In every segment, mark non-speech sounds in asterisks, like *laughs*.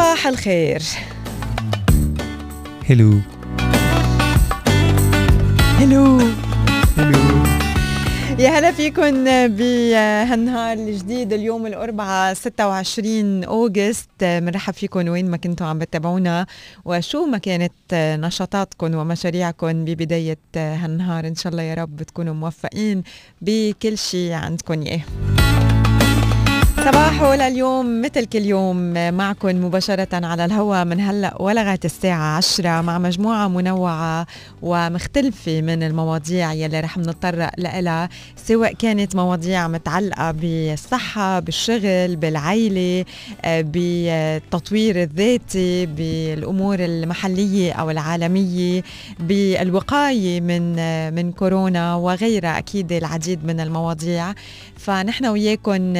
صباح الخير. هلو هلو هلو يا هلا فيكم بهالنهار الجديد اليوم الأربعاء 26 أوغست. بنرحب فيكم وين ما كنتوا عم بتابعونا وشو ما كانت نشاطاتكم ومشاريعكم ببداية هالنهار. إن شاء الله يا رب تكونوا موفقين بكل شيء عندكم إياه صباحو لليوم مثل كل يوم معكم مباشرة على الهواء من هلأ ولغاية الساعة عشرة مع مجموعة منوعة ومختلفة من المواضيع يلي رح نتطرق لها سواء كانت مواضيع متعلقة بالصحة بالشغل بالعيلة بالتطوير الذاتي بالأمور المحلية أو العالمية بالوقاية من من كورونا وغيرها أكيد العديد من المواضيع. فنحن وياكم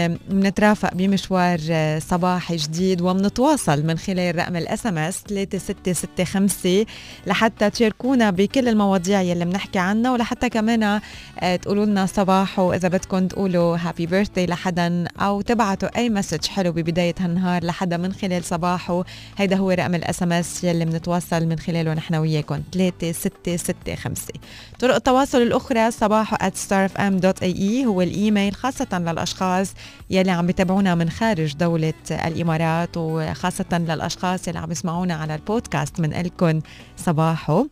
بنترافق بمشوار صباحي جديد وبنتواصل من خلال رقم ال SMS 3665 لحتى تشاركونا بكل المواضيع يلي بنحكي عنها ولحتى كمان تقولوا لنا صباح وإذا بدكم تقولوا happy birthday لحدا أو تبعتوا أي message حلو ببداية هالنهار لحدا من خلال صباحو هيدا هو رقم ال SMS يلي بنتواصل من خلاله نحن وياكم 3665 طرق التواصل الأخرى صباحو at starfm.ae هو الإيميل خاصة للأشخاص يلي عم بيتابعونا من خارج دولة الإمارات وخاصة للأشخاص اللي عم يسمعونا على البودكاست من إلكن صباحو.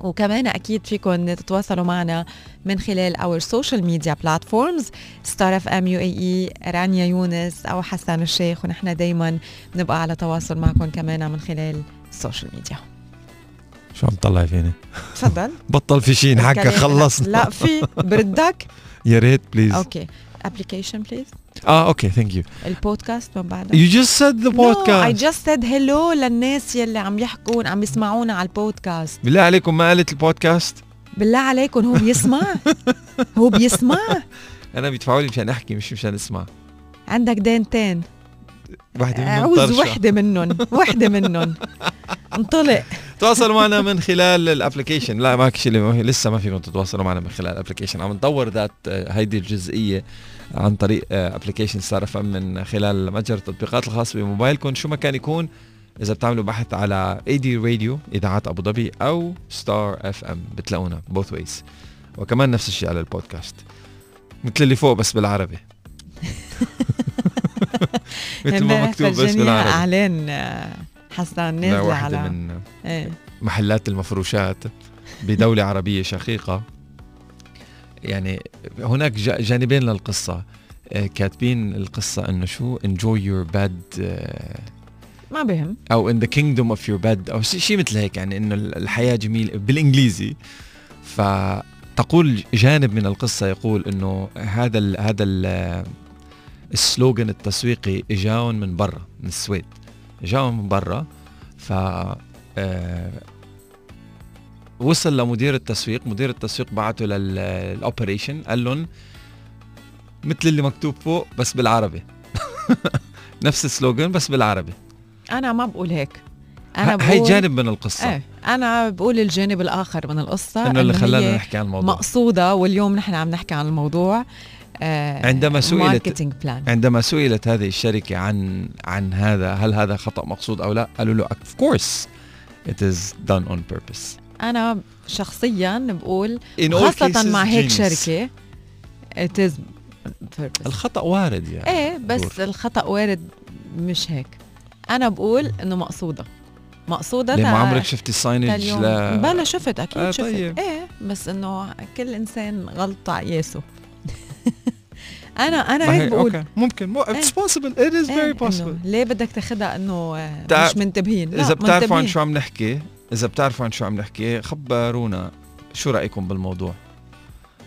وكمان أكيد فيكم تتواصلوا معنا من خلال our social media platforms ستار اف ام UAE رانيا يونس أو حسان الشيخ. ونحن دائما بنبقى على تواصل معكم كمان من خلال السوشيال ميديا شو عم تطلعي فيني؟ تفضل. *laughs* بطل في شيء نحكى خلصنا. لا في *laughs* بردك. يا ريت بليز أوكي. ابلكيشن بليز آه أوكي ثانك يو البودكاست من بعدها يو جاست سيد ذا بودكاست just said hello للناس يلي عم يحكون عم يسمعونا على البودكاست. بالله عليكم ما قالت البودكاست؟ بالله عليكم هو بيسمع. *laughs* هو بيسمع. أنا بيدفعوا لي مشان أحكي مش مشان أسمع. عندك دينتين واحدة منهم عاوز. وحده منهم وحده منهم. انطلق. تواصلوا معنا من خلال ال application. لا ما شيء لسه ما فيكم تتواصلوا معنا من خلال ال application. عم نطور ذات آه، هيدي الجزئية. عن طريق application ستار اف ام من خلال متجر التطبيقات الخاص بموبايلكم. شو ما كان يكون إذا بتعملوا بحث على AD Radio إذاعات أبو ظبي أو ستار اف ام بتلاقونا both ways وكمان نفس الشيء على البودكاست. مثل اللي فوق بس بالعربي. *laughs* مثل ما مكتوب بس بالعربي. أعلان آه، حسن لا نازلة على من إيه. محلات المفروشات بدولة عربية شقيقة. يعني هناك جانبين للقصة. آه، كاتبين القصة إنه شو؟ enjoy your bed آه، ما بهم. أو in the kingdom of your bed أو شيء شي مثل هيك يعني إنه الحياة جميلة بالإنجليزي. فتقول جانب من القصة يقول إنه هذا ال هذا ال ال slogan التسويقي إجاهم من برا من السويد. إجاهم من برا ف آه، وصل لمدير التسويق مدير التسويق بعته لل operation قال لهم مثل اللي مكتوب فوق بس بالعربي. *laughs* نفس ال slogan بس بالعربي. أنا ما بقول هيك. أنا بقول هي جانب من القصة. إيه أنا بقول الجانب الآخر من القصة إنه اللي خلانا نحكي عن الموضوع. مقصودة واليوم نحن عم نحكي عن الموضوع آه عندما سئلت- عندما سئلت هذه الشركة عن عن هذا هل هذا خطأ مقصود أو لا قالوا له of course it is done on purpose. أنا شخصيا بقول cases مع هيك genius. شركة it is purpose. الخطأ وارد يعني. إيه بس دور. الخطأ وارد مش هيك. أنا بقول إنه مقصودة. مقصودة ليه ما عمرك شفتي ال saying اليوم؟ ل بلا شفت أكيد آه، شفت. طيب. إيه بس إنه كل إنسان على قياسه *laughs* أنا أنا هيك هي بقول. okay. ممكن. It is إيه، very إنه possible. ليه بدك تاخدها إنه مش منتبهين؟ لا إذا بتعرفوا عن. شو عم نحكي إذا بتعرفوا عن شو عم نحكي خبرونا شو رأيكم بالموضوع.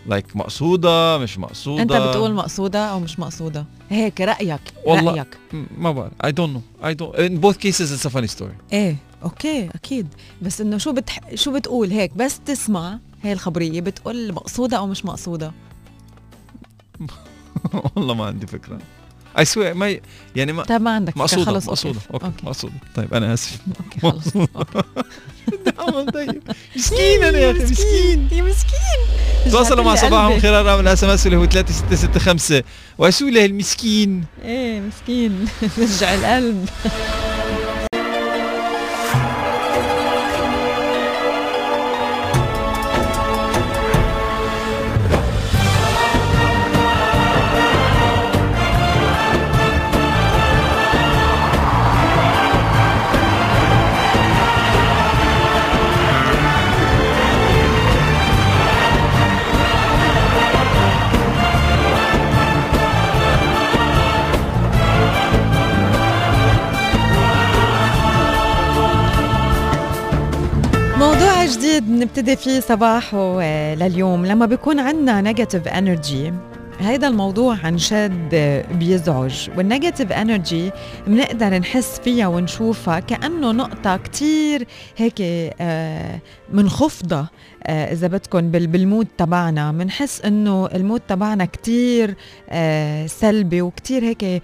like مقصودة مش مقصودة. أنت بتقول مقصودة أو مش مقصودة؟ هيك رأيك والله- رأيك. ما بعرف. I don't know. I don't in both cases it's a funny story. إيه okay أكيد. بس إنه شو بتح... شو بتقول هيك؟ بس تسمع هي الخبرية بتقول مقصودة أو مش مقصودة. *laughs* والله ما عندي فكرة. I swear ما يعني ما طيب ما عندك فكرة، مقصودة خلص مقصودة. okay. okay مقصودة. طيب أنا آسف. okay خلص okay. *laughs* عمل طيب. *laughs* مسكين أنا يا أخي مسكين يا مسكين. تواصلوا مع صباحهم. خلال رقم الاس ام اس اللي هو 3665 واسوا له المسكين. إيه مسكين. *laughs* رجع القلب. جديد نبتدي فيه صباحو لليوم لما بيكون عندنا negative energy هيدا الموضوع عن جد بيزعج وال negative energy بنقدر نحس فيها ونشوفها كأنه نقطة كتير هيك آه، منخفضة آه، إذا بدكم بال mood تبعنا. بنحس إنه ال mood تبعنا كتير آه، سلبي وكتير هيك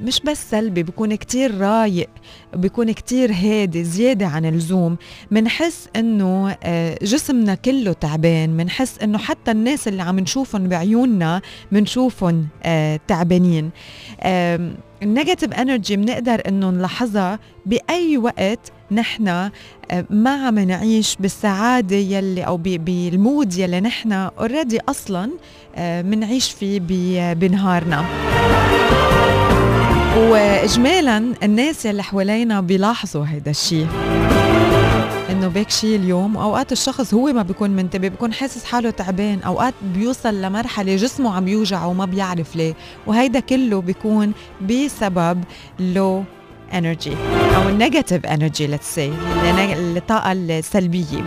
مش بس سلبي بيكون كتير رايق بيكون كتير هادي زيادة عن اللزوم. منحس إنه آه، جسمنا كله تعبان. منحس إنه حتى الناس اللي عم نشوفهم بعيوننا منشوفهم آه، تعبانين. ال negative energy بنقدر إنه نلاحظها بأي وقت نحن آه، ما عم نعيش بالسعادة يلي أو بال mood يلي نحن already أصلا منعيش فيه بنهارنا. واجمالا الناس يلي حوالينا بيلاحظوا هيدا الشيء. إنه بيك شيء اليوم أوقات الشخص هو ما بيكون منتبه بيكون حاسس حاله تعبان أوقات بيوصل لمرحلة جسمه عم يوجعه وما بيعرف ليه. وهيدا كله بيكون بسبب low energy أو ال negative energy let's say الطاقه السلبية.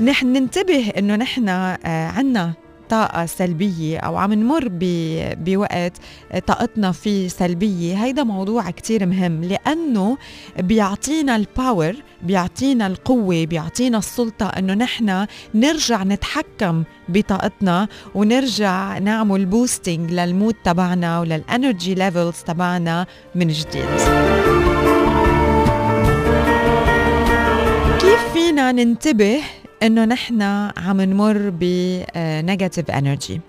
نحن ننتبه إنه نحن آه، عندنا طاقة سلبية أو عم نمر بوقت طاقتنا فيه سلبية هيدا موضوع كتير مهم لأنه بيعطينا ال power بيعطينا القوة بيعطينا السلطة أنه نحن نرجع نتحكم بطاقتنا ونرجع نعمل boosting لل mood تبعنا ولل energy levels تبعنا من جديد. كيف فينا ننتبه إنه نحن عم نمر ب negative energy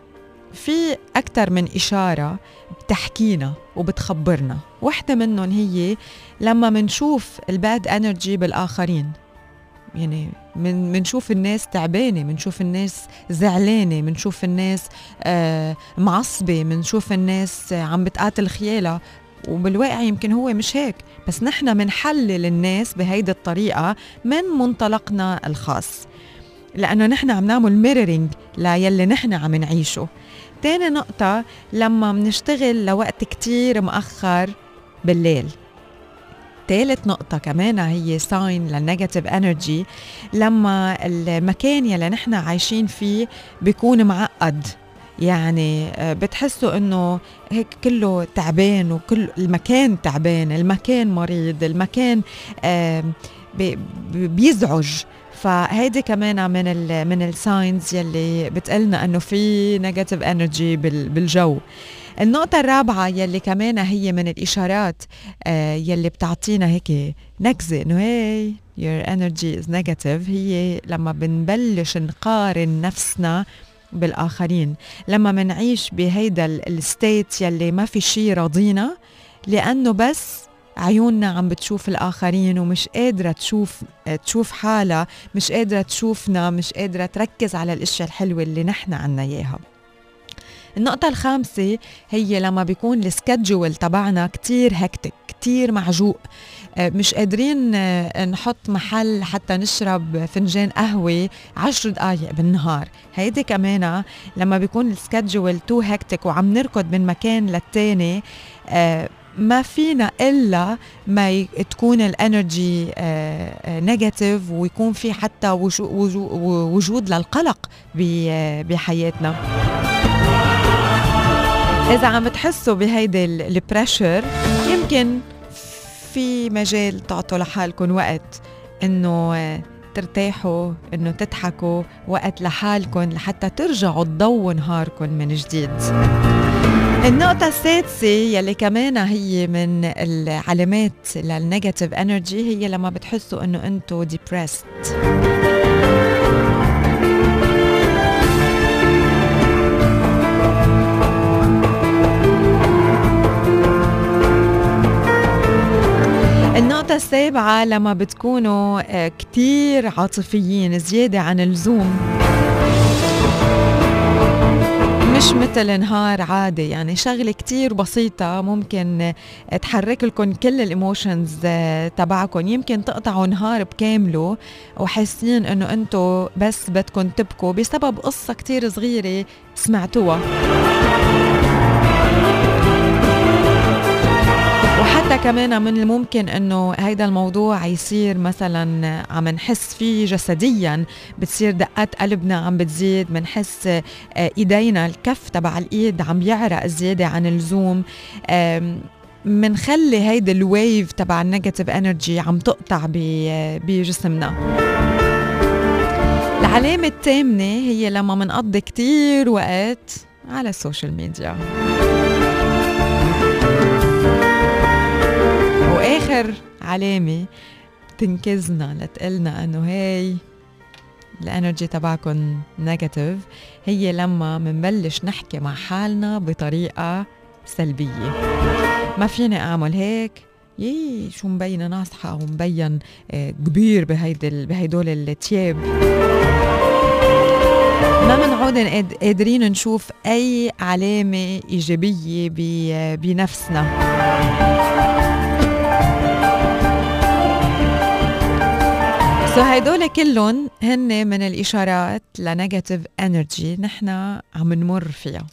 في أكثر من إشارة بتحكينا وبتخبرنا. واحدة منهم هي لما منشوف ال bad energy بالآخرين. يعني من منشوف الناس تعبانة منشوف الناس زعلانة منشوف الناس آه معصبة منشوف الناس عم بتقاتل خيالها. وبالواقع يمكن هو مش هيك. بس نحن منحلل الناس بهيدي الطريقة من منطلقنا الخاص. لأنه نحن عم نعمل mirroring ل يلي نحن عم نعيشه. تاني نقطة لما منشتغل لوقت كتير مأخر بالليل. ثالث نقطة كمان هي sign لل negative energy لما المكان يلي نحن عايشين فيه بيكون معقد. يعني آه، بتحسوا إنه هيك كله تعبان وكل المكان تعبان المكان مريض المكان بيزعج. فهيدي كمان من ال من ال signs يلي بتقلنا إنه في negative energy بالجو. النقطة الرابعة يلي كمان هي من الإشارات آه يلي بتعطينا هيك نكزة إنه هي your energy is negative. هي لما بنبلش نقارن نفسنا بالآخرين لما منعيش بهيدا ال state يلي ما في شي راضينا لأنه بس عيوننا عم بتشوف الآخرين ومش قادرة تشوف تشوف حالها مش قادرة تشوفنا مش قادرة تركز على الأشياء الحلوة اللي نحن عنا إياها. النقطة الخامسة هي لما بيكون ال schedule تبعنا كتير hectic كتير معجوق. مش قادرين نحط محل حتى نشرب فنجان قهوة عشر دقايق بالنهار. هيدي كمان لما بيكون ال schedule too hectic وعم نركض من مكان للتاني ما فينا إلا ما تكون ال energy negative آه، آه، ويكون في حتى وجود للقلق بحياتنا. إذا عم تحسوا بهيدي ال pressure يمكن في مجال تعطوا لحالكم وقت إنه آه، ترتاحوا إنه تضحكوا وقت لحالكم لحتى ترجعوا تضووا نهاركم من جديد. النقطة السادسة يلي كمان هي من العلامات لل negative energy هي لما بتحسوا إنه انتو depressed النقطة السابعة لما بتكونوا آه، كتير عاطفيين زيادة عن اللزوم. مش مثل نهار عادي يعني شغلة كتير بسيطة ممكن تحرك لكم كل الايموشنز تبعكم. يمكن تقطعوا نهار بكامله وحاسين إنه أنتم بس بدكم تبكوا بسبب قصة كتير صغيرة سمعتوها. كمان من الممكن إنه هيدا الموضوع يصير مثلا عم نحس فيه جسديا بتصير دقات قلبنا عم بتزيد بنحس آه، إيدينا الكف تبع الإيد عم يعرق زيادة عن اللزوم. منخلي هيدي ال wave تبع ال negative energy عم تقطع بجسمنا. العلامة الثامنة هي لما منقضي كتير وقت على ال social media واخر علامة بتنكزنا لتقلنا أنه هي ال energy تبعكم negative هي لما منبلش نحكي مع حالنا بطريقة سلبية. ما فيني أعمل هيك؟ يي شو مبينة ناصحة ومبين آه، كبير بهيدل بهيدول التياب. ما بنعود قادرين نشوف أي علامة إيجابية بنفسنا. so هيدول كلهم هن من الإشارات ل negative energy نحن عم نمر فيها.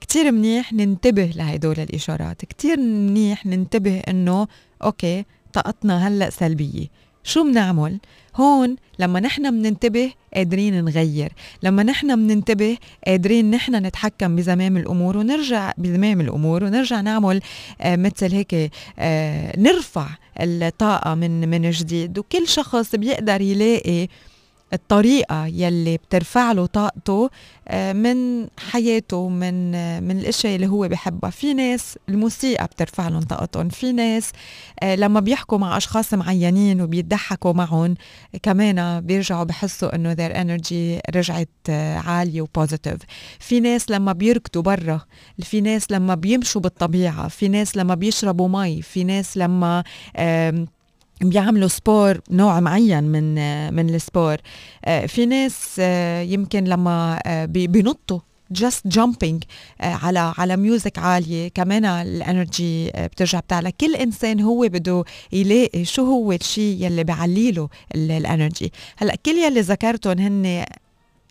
كتير منيح ننتبه لهدول الإشارات. كتير منيح ننتبه إنه okay طاقتنا هلأ سلبية. شو بنعمل؟ هون لما نحن بننتبه قادرين نغير لما نحن بننتبه قادرين نحن نتحكم بزمام الأمور ونرجع بزمام الأمور ونرجع نعمل آه مثل هيك آه نرفع الطاقة من من جديد وكل شخص بيقدر يلاقي الطريقة يلي بترفع له طاقته آه، من حياته من آه، من الأشياء اللي هو بحبها في ناس الموسيقى بترفع لهم طاقتهم في ناس آه، لما بيحكوا مع أشخاص معينين وبيضحكوا معهم كمان بيرجعوا بحسوا إنه their energy رجعت عالية وبوزيتيف في ناس لما بيركضوا برا في ناس لما بيمشوا بالطبيعة في ناس لما بيشربوا مي في ناس لما بيعملوا sport نوع معين من من ال sport. آه، في ناس آه، يمكن لما آه، بينطوا just jumping على على music عالية كمان ال energy بترجع بتعلى كل إنسان هو بده يلاقي شو هو الشيء يلي بيعلي له ال energy هلأ كل يلي ذكرتهم هن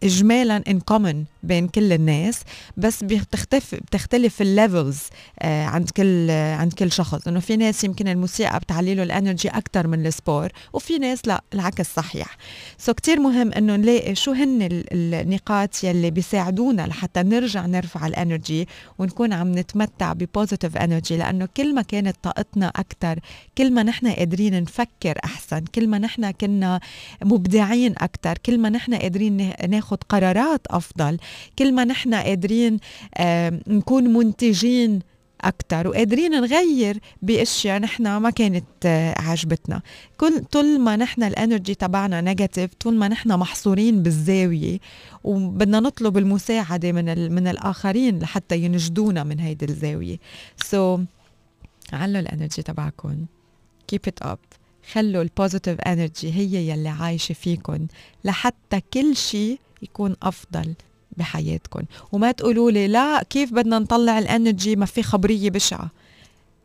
اجمالا in common بين كل الناس بس بتختلف بتختلف ال levels آه عند كل عند كل شخص. إنه في ناس يمكن الموسيقى بتعلي له ال energy أكثر من ال sport وفي ناس لا العكس صحيح. so كثير مهم إنه نلاقي شو هن النقاط يلي بيساعدونا لحتى نرجع نرفع ال energy ونكون عم نتمتع ب positive energy لأنه كل ما كانت طاقتنا أكثر كل ما نحن قادرين نفكر أحسن كل ما نحن كنا مبدعين أكثر كل ما نحن قادرين ناخذ قرارات أفضل. كل ما نحن قادرين نكون منتجين أكتر وقادرين نغير بأشياء نحن ما كانت آه، عجبتنا كل طول ما نحن ال energy تبعنا negative طول ما نحن محصورين بالزاوية وبدنا نطلب المساعدة من من الآخرين لحتى ينجدونا من هيدي الزاوية. so, علوا ال energy تبعكم keep it up. خلوا ال positive energy هي يلي عايشة فيكم لحتى كل شيء يكون أفضل بحياتكم وما تقولوا لي لا كيف بدنا نطلع ال energy؟ ما في خبرية بشعة.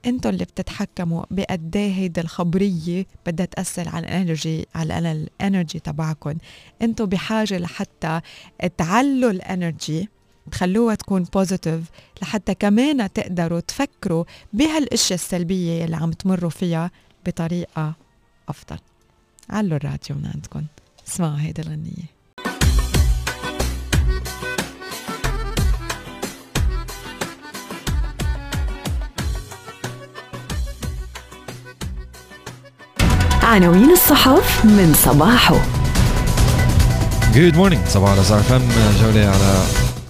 أنتوا اللي بتتحكموا بقد إيه هيدي الخبرية بدها تأثر على ال energy على ال energy تبعكم أنتوا بحاجة لحتى تعلوا ال energy تخلوها تكون positive لحتى كمان تقدروا تفكروا بهالأشياء السلبية اللي عم تمروا فيها بطريقة أفضل. علوا الراديو من عندكم اسمعوا هيدي الغنية. عناوين الصحف من صباحو. good morning صباحو على Star FM جولة على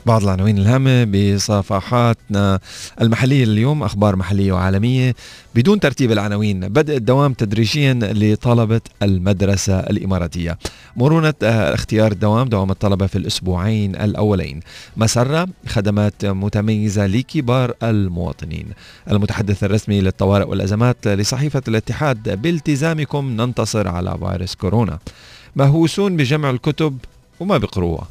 بعض العناوين الهامة بصفحاتنا المحلية اليوم أخبار محلية وعالمية. بدون ترتيب العناوين بدء الدوام تدريجيا لطلبة المدرسة الإماراتية. مرونة آه، اختيار الدوام دوام الطلبة في الأسبوعين الأولين. مسرة خدمات متميزة لكبار المواطنين. المتحدث الرسمي للطوارئ والأزمات لصحيفة الاتحاد بإلتزامكم ننتصر على فيروس كورونا مهووسون بجمع الكتب وما بيقروها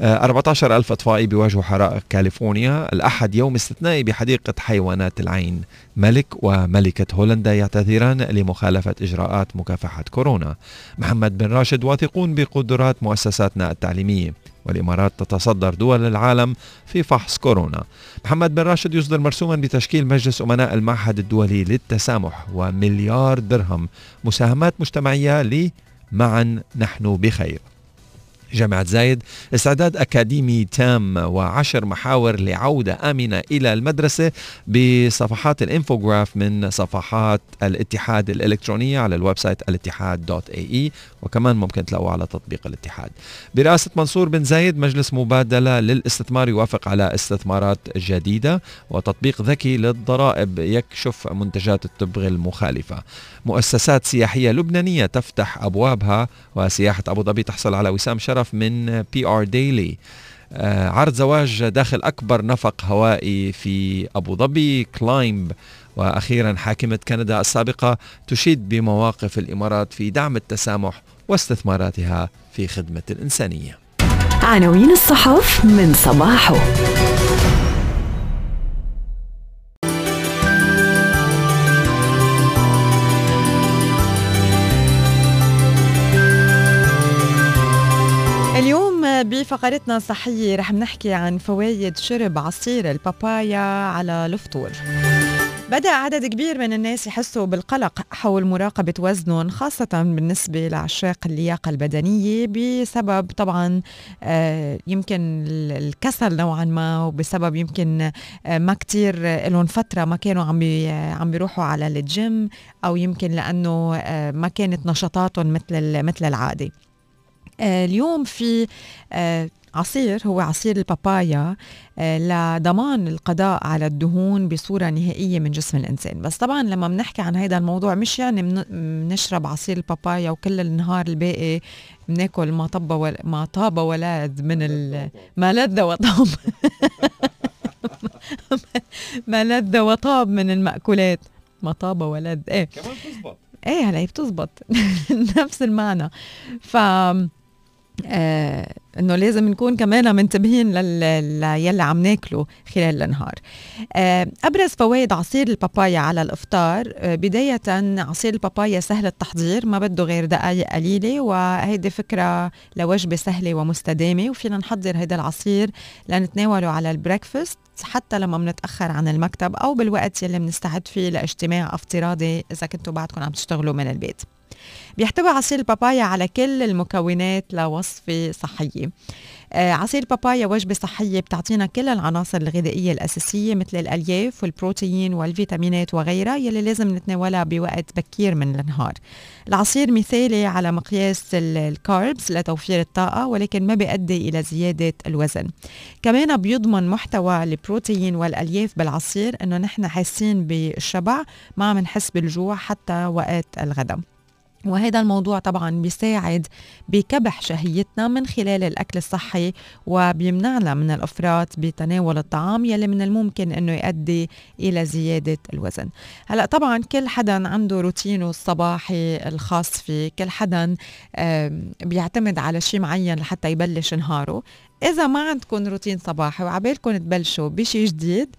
14 ألف أطفائي بيواجهوا حرائق كاليفورنيا. الأحد يوم استثنائي بحديقة حيوانات العين. ملك وملكة هولندا يعتذران لمخالفة إجراءات مكافحة كورونا. محمد بن راشد واثقون بقدرات مؤسساتنا التعليمية. والإمارات تتصدر دول العالم في فحص كورونا. محمد بن راشد يصدر مرسوما بتشكيل مجلس أمناء المعهد الدولي للتسامح ومليار درهم. مساهمات مجتمعية لمعا نحن بخير. جامعة زايد. استعداد أكاديمي تام وعشر محاور لعودة آمنة إلى المدرسة بصفحات ال infograph من صفحات الاتحاد الإلكترونية على ال website الاتحاد dot ae وكمان ممكن تلاقوه على تطبيق الاتحاد. برئاسة منصور بن زايد مجلس مبادلة للاستثمار يوافق على استثمارات جديدة وتطبيق ذكي للضرائب يكشف منتجات التبغ المخالفة. مؤسسات سياحية لبنانية تفتح أبوابها وسياحة أبو ظبي تحصل على وسام شرف من PR Daily عرض زواج داخل أكبر نفق هوائي في أبو ظبي CLYMB وأخيرا حاكمة كندا السابقة تشيد بمواقف الإمارات في دعم التسامح واستثماراتها في خدمة الإنسانية عناوين الصحف من صباحو. اليوم بفقرتنا الصحية رح نحكي عن فوائد شرب عصير البابايا على الفطور. بدأ عدد كبير من الناس يحسوا بالقلق حول مراقبة وزنهم خاصة بالنسبة لعشاق اللياقة البدنية بسبب طبعا آه، يمكن الكسل نوعا ما وبسبب يمكن آه، ما كتير لهم فترة ما كانوا عم عم بيروحوا على الجيم أو يمكن لأنه آه، ما كانت نشاطاتهم مثل مثل العادة. اليوم في عصير هو عصير البابايا. لضمان القضاء على الدهون بصورة نهائية من جسم الإنسان. بس طبعا لما بنحكي عن هذا الموضوع مش يعني بنشرب عصير البابايا وكل النهار الباقي بناكل ما طب ولا ما طاب ولاد من ال... ما لذ وطاب. *laughs* ما لذ وطاب من المأكولات. ما طاب ولد. إيه. كمان بتزبط. إيه هلا بتزبط. *laughs* نفس المعنى. ف آه إنه لازم نكون كمان منتبهين للي عم ناكله خلال النهار. آه أبرز فوائد عصير البابايا على الإفطار آه بداية عصير البابايا سهل التحضير ما بده غير دقائق قليلة وهيدي فكرة لوجبة سهلة ومستدامة وفينا نحضر هذا العصير لنتناوله على البريكفاست حتى لما بنتاخر عن المكتب أو بالوقت يلي بنستعد فيه لاجتماع افتراضي إذا كنتوا بعدكم عم تشتغلوا من البيت. بيحتوي عصير البابايا على كل المكونات لوصفة صحية. آه عصير البابايا وجبة صحية بتعطينا كل العناصر الغذائية الأساسية مثل الألياف والبروتين والفيتامينات وغيرها يلي لازم نتناولها بوقت بكير من النهار. العصير مثالي على مقياس الكاربس لتوفير الطاقة ولكن ما بيؤدي إلى زيادة الوزن. كمان بيضمن محتوى البروتين والألياف بالعصير أنه نحن حاسين بالشبع ما عم نحس بالجوع حتى وقت الغداء. وهذا الموضوع طبعا بيساعد بكبح شهيتنا من خلال الأكل الصحي وبيمنعنا من الإفراط بتناول الطعام يلي من الممكن أنه يؤدي إلى زيادة الوزن. هلأ طبعا كل حدا عنده روتينه الصباحي الخاص فيه كل حدا بيعتمد على شيء معين لحتى يبلش نهاره. إذا ما عندكم روتين صباحي وعبالكم تبلشوا بشيء جديد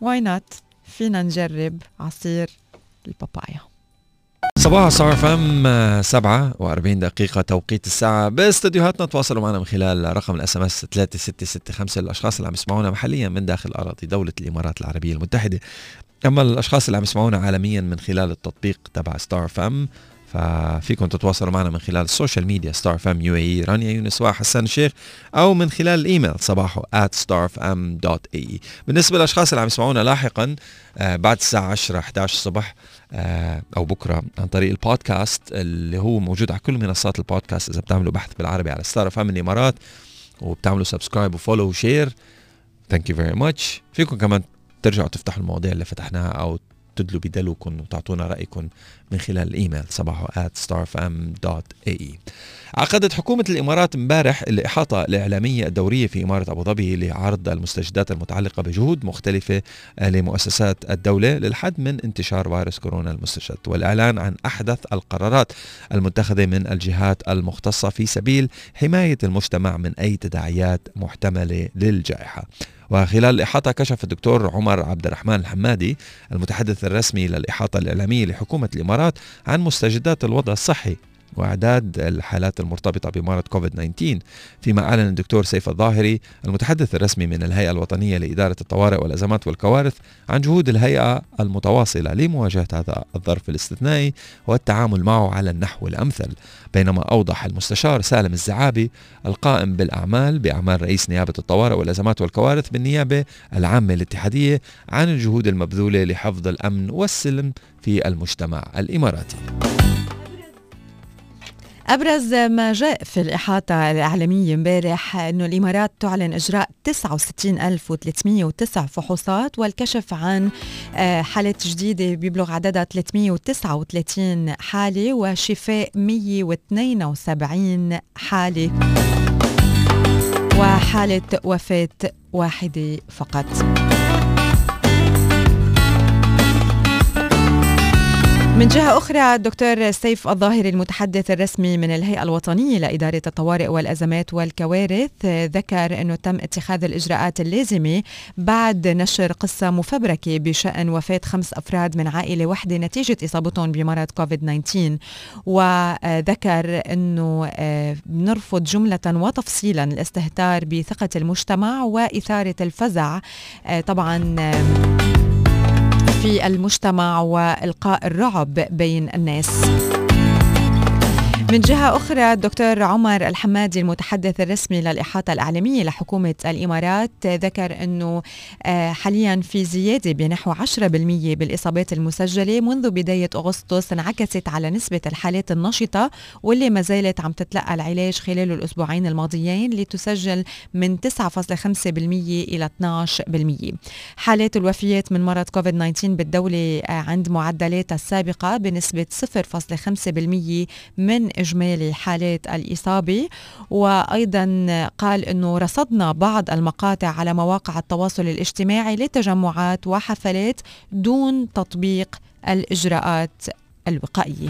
why not فينا نجرب عصير البابايا. صباحو Star FM 47 دقيقة توقيت الساعة. باستديوهاتنا تواصلوا معنا من خلال رقم ال SMS 3665 للاشخاص اللي عم يسمعونا محليا من داخل أراضي دولة الإمارات العربية المتحدة. أما الأشخاص اللي عم يسمعونا عالميا من خلال التطبيق تبع Star FM ففيكم تتواصلوا معنا من خلال ال social media Star FM UAE رانيا يونس وحسن الشيخ أو من خلال الايميل صباحه at starfm.ae بالنسبة للأشخاص اللي عم يسمعونا لاحقا آه بعد الساعة 10 11 الصبح أو بكرة عن طريق البودكاست اللي هو موجود على كل منصات البودكاست إذا بتعملوا بحث بالعربي على Star FM الإمارات وبتعملوا subscribe و follow و share thank you very much فيكم كمان ترجعوا تفتحوا المواضيع اللي فتحناها أو تدلوا بدلوكم وتعطونا رأيكم من خلال الإيميل صباحه at starfm.ae عقدت حكومة الإمارات امبارح الإحاطة الإعلامية الدورية في إمارة أبو ظبي لعرض المستجدات المتعلقة بجهود مختلفة لمؤسسات الدولة للحد من انتشار فيروس كورونا المستجد والإعلان عن أحدث القرارات المتخذة من الجهات المختصة في سبيل حماية المجتمع من أي تداعيات محتملة للجائحة. وخلال الإحاطة كشف الدكتور عمر عبد الرحمن الحمادي المتحدث الرسمي للإحاطة الإعلامية لحكومة الإمارات عن مستجدات الوضع الصحي. وإعداد الحالات المرتبطة بمرض كوفيد 19 فيما أعلن الدكتور سيف الظاهري المتحدث الرسمي من الهيئة الوطنية لإدارة الطوارئ والأزمات والكوارث عن جهود الهيئة المتواصلة لمواجهة هذا الظرف الاستثنائي والتعامل معه على النحو الأمثل. بينما أوضح المستشار سالم الزعابي القائم بالأعمال بأعمال رئيس نيابة الطوارئ والأزمات والكوارث بالنيابة العامة الاتحادية عن الجهود المبذولة لحفظ الأمن والسلم في المجتمع الإماراتي. أبرز ما جاء في الإحاطة الإعلامية امبارح أنه الإمارات تعلن إجراء 69309 فحوصات والكشف عن آه، حالات جديدة بيبلغ عددها 339 حالة وشفاء 172 حالة وحالة وفاة واحدة فقط. من جهة أخرى الدكتور سيف الظاهري المتحدث الرسمي من الهيئة الوطنية لإدارة الطوارئ والأزمات والكوارث ذكر أنه تم اتخاذ الإجراءات اللازمة بعد نشر قصة مفبركة بشأن وفاة خمس أفراد من عائلة واحدة نتيجة إصابتهم بمرض كوفيد 19 وذكر أنه آه، نرفض جملة وتفصيلا الاستهتار بثقة المجتمع وإثارة الفزع. آه، طبعا في المجتمع والقاء الرعب بين الناس. من جهة أخرى الدكتور عمر الحمادي المتحدث الرسمي للإحاطة الإعلامية لحكومة الإمارات ذكر أنه آه، حاليا في زيادة بنحو 10% بالإصابات المسجلة منذ بداية أغسطس انعكست على نسبة الحالات النشطة واللي ما زالت عم تتلقى العلاج خلال الأسبوعين الماضيين لتسجل من 9.5% إلى 12% حالات الوفيات من مرض كوفيد 19 بالدولة آه، عند معدلاتها السابقة بنسبة 0.5% من إجمالي حالات الإصابة. وأيضا قال أنه رصدنا بعض المقاطع على مواقع التواصل الاجتماعي لتجمعات وحفلات دون تطبيق الإجراءات الوقائية.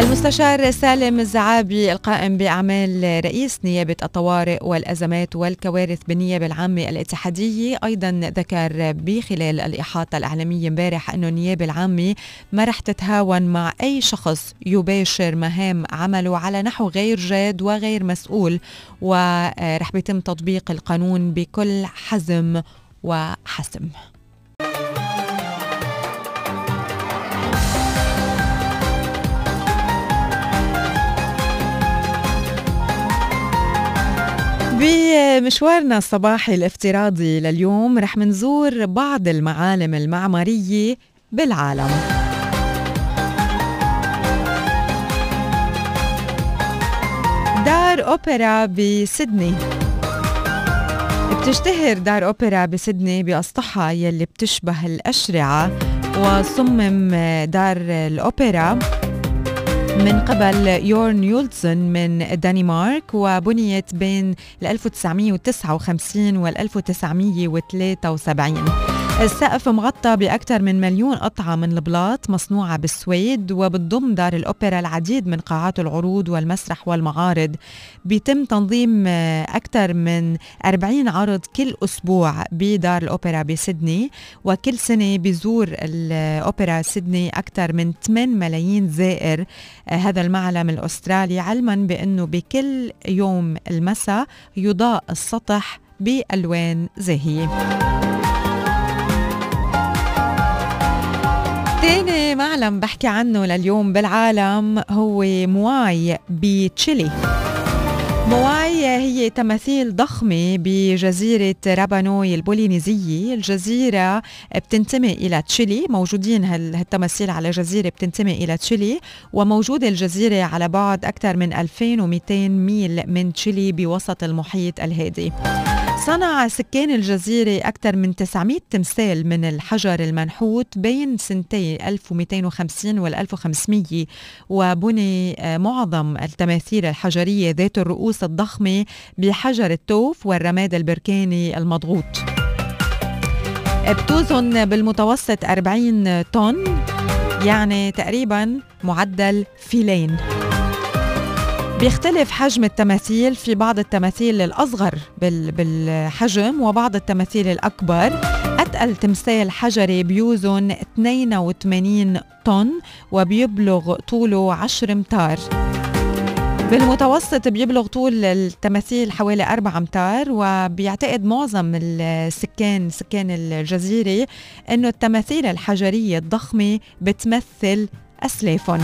المستشار سالم الزعابي القائم بأعمال رئيس نيابة الطوارئ والأزمات والكوارث بالنيابة العامة الاتحادية. أيضا ذكر بخلال الإحاطة الإعلامية امبارح أنه النيابة العامة ما رح تتهاون مع أي شخص يباشر مهام عمله على نحو غير جاد وغير مسؤول ورح بيتم تطبيق القانون بكل حزم وحسم. بمشوارنا الصباحي الافتراضي لليوم رح منزور بعض المعالم المعمارية بالعالم. دار أوبرا بسيدني. بتشتهر دار أوبرا بسيدني بأسطحها يلي بتشبه الأشرعة وصمم دار الأوبرا. من قبل يورن يولتسون من الدنمارك وبنيت بين 1959 وال 1973 السقف مغطى بأكثر من مليون قطعة من البلاط مصنوعة بالسويد وبتضم دار الأوبرا العديد من قاعات العروض والمسرح والمعارض. بيتم تنظيم أكثر من 40 عرض كل أسبوع بدار الأوبرا بسيدني وكل سنة بيزور الأوبرا سيدني أكثر من 8 ملايين زائر. هذا المعلم الأسترالي علما بأنه بكل يوم المساء يضاء السطح بألوان زاهية معلم بحكي عنه لليوم بالعالم هو مواي بتشيلي. مواي هي تماثيل ضخمة بجزيرة رابانوي البولينيزية. الجزيرة بتنتمي إلى تشيلي موجودين هالتماثيل على جزيرة بتنتمي إلى تشيلي وموجودة الجزيرة على بعد أكثر من 2200 ميل من تشيلي بوسط المحيط الهادي. صنع سكان الجزيرة أكثر من 900 تمثال من الحجر المنحوت بين سنتي 1250 وال 1500 وبني آه، معظم التماثيل الحجرية ذات الرؤوس الضخمة بحجر التوف والرماد البركاني المضغوط. بتوزن بالمتوسط 40 طن يعني تقريبا معدل فيلين. بيختلف حجم التماثيل. في بعض التماثيل الأصغر بالحجم وبعض التماثيل الأكبر. أتقل تمثال حجري بيوزن 82 طن وبيبلغ طوله 10 أمتار. بالمتوسط بيبلغ طول التماثيل حوالي 4 أمتار وبيعتقد معظم السكان سكان الجزيرة إنه التماثيل الحجرية الضخمة بتمثل أسلافهم.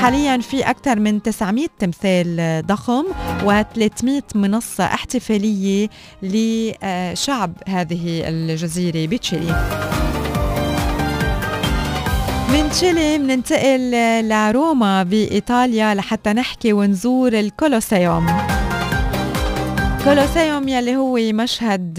حاليا في أكثر من 900 تمثال ضخم و300 منصة احتفالية لشعب هذه الجزيرة بتشيلي. من تشيلي بننتقل لروما بإيطاليا لحتى نحكي ونزور الكولوسيوم. كولوسيوم يلي هو مشهد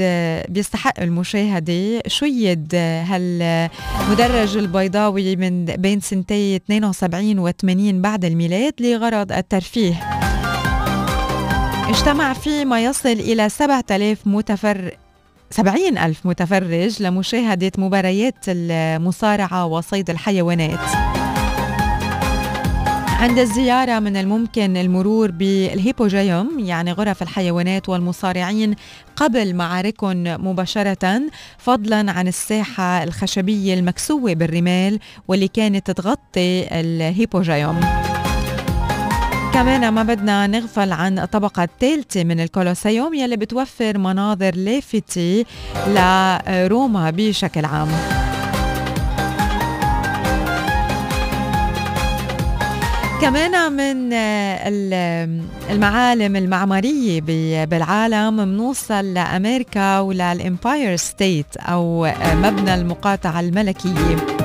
بيستحق المشاهدة. شيد هالمدرج البيضاوي من بين سنتي 72 و 80 بعد الميلاد لغرض الترفيه. اجتمع فيه ما يصل إلى 7000 متفرج سبعين ألف متفرج لمشاهدة مباريات المصارعة وصيد الحيوانات. عند الزيارة من الممكن المرور بالهيبوجيوم يعني غرف الحيوانات والمصارعين قبل معاركهم مباشرة فضلا عن الساحة الخشبية المكسوة بالرمال واللي كانت تغطي الهيبوجيوم. كمان ما بدنا نغفل عن الطبقة الثالثة من الكولوسيوم يلي بتوفر مناظر لافتة لروما بشكل عام. كمان من المعالم المعمارية بالعالم بنوصل لأمريكا وللإمباير ستيت أو مبنى المقاطعة الملكية.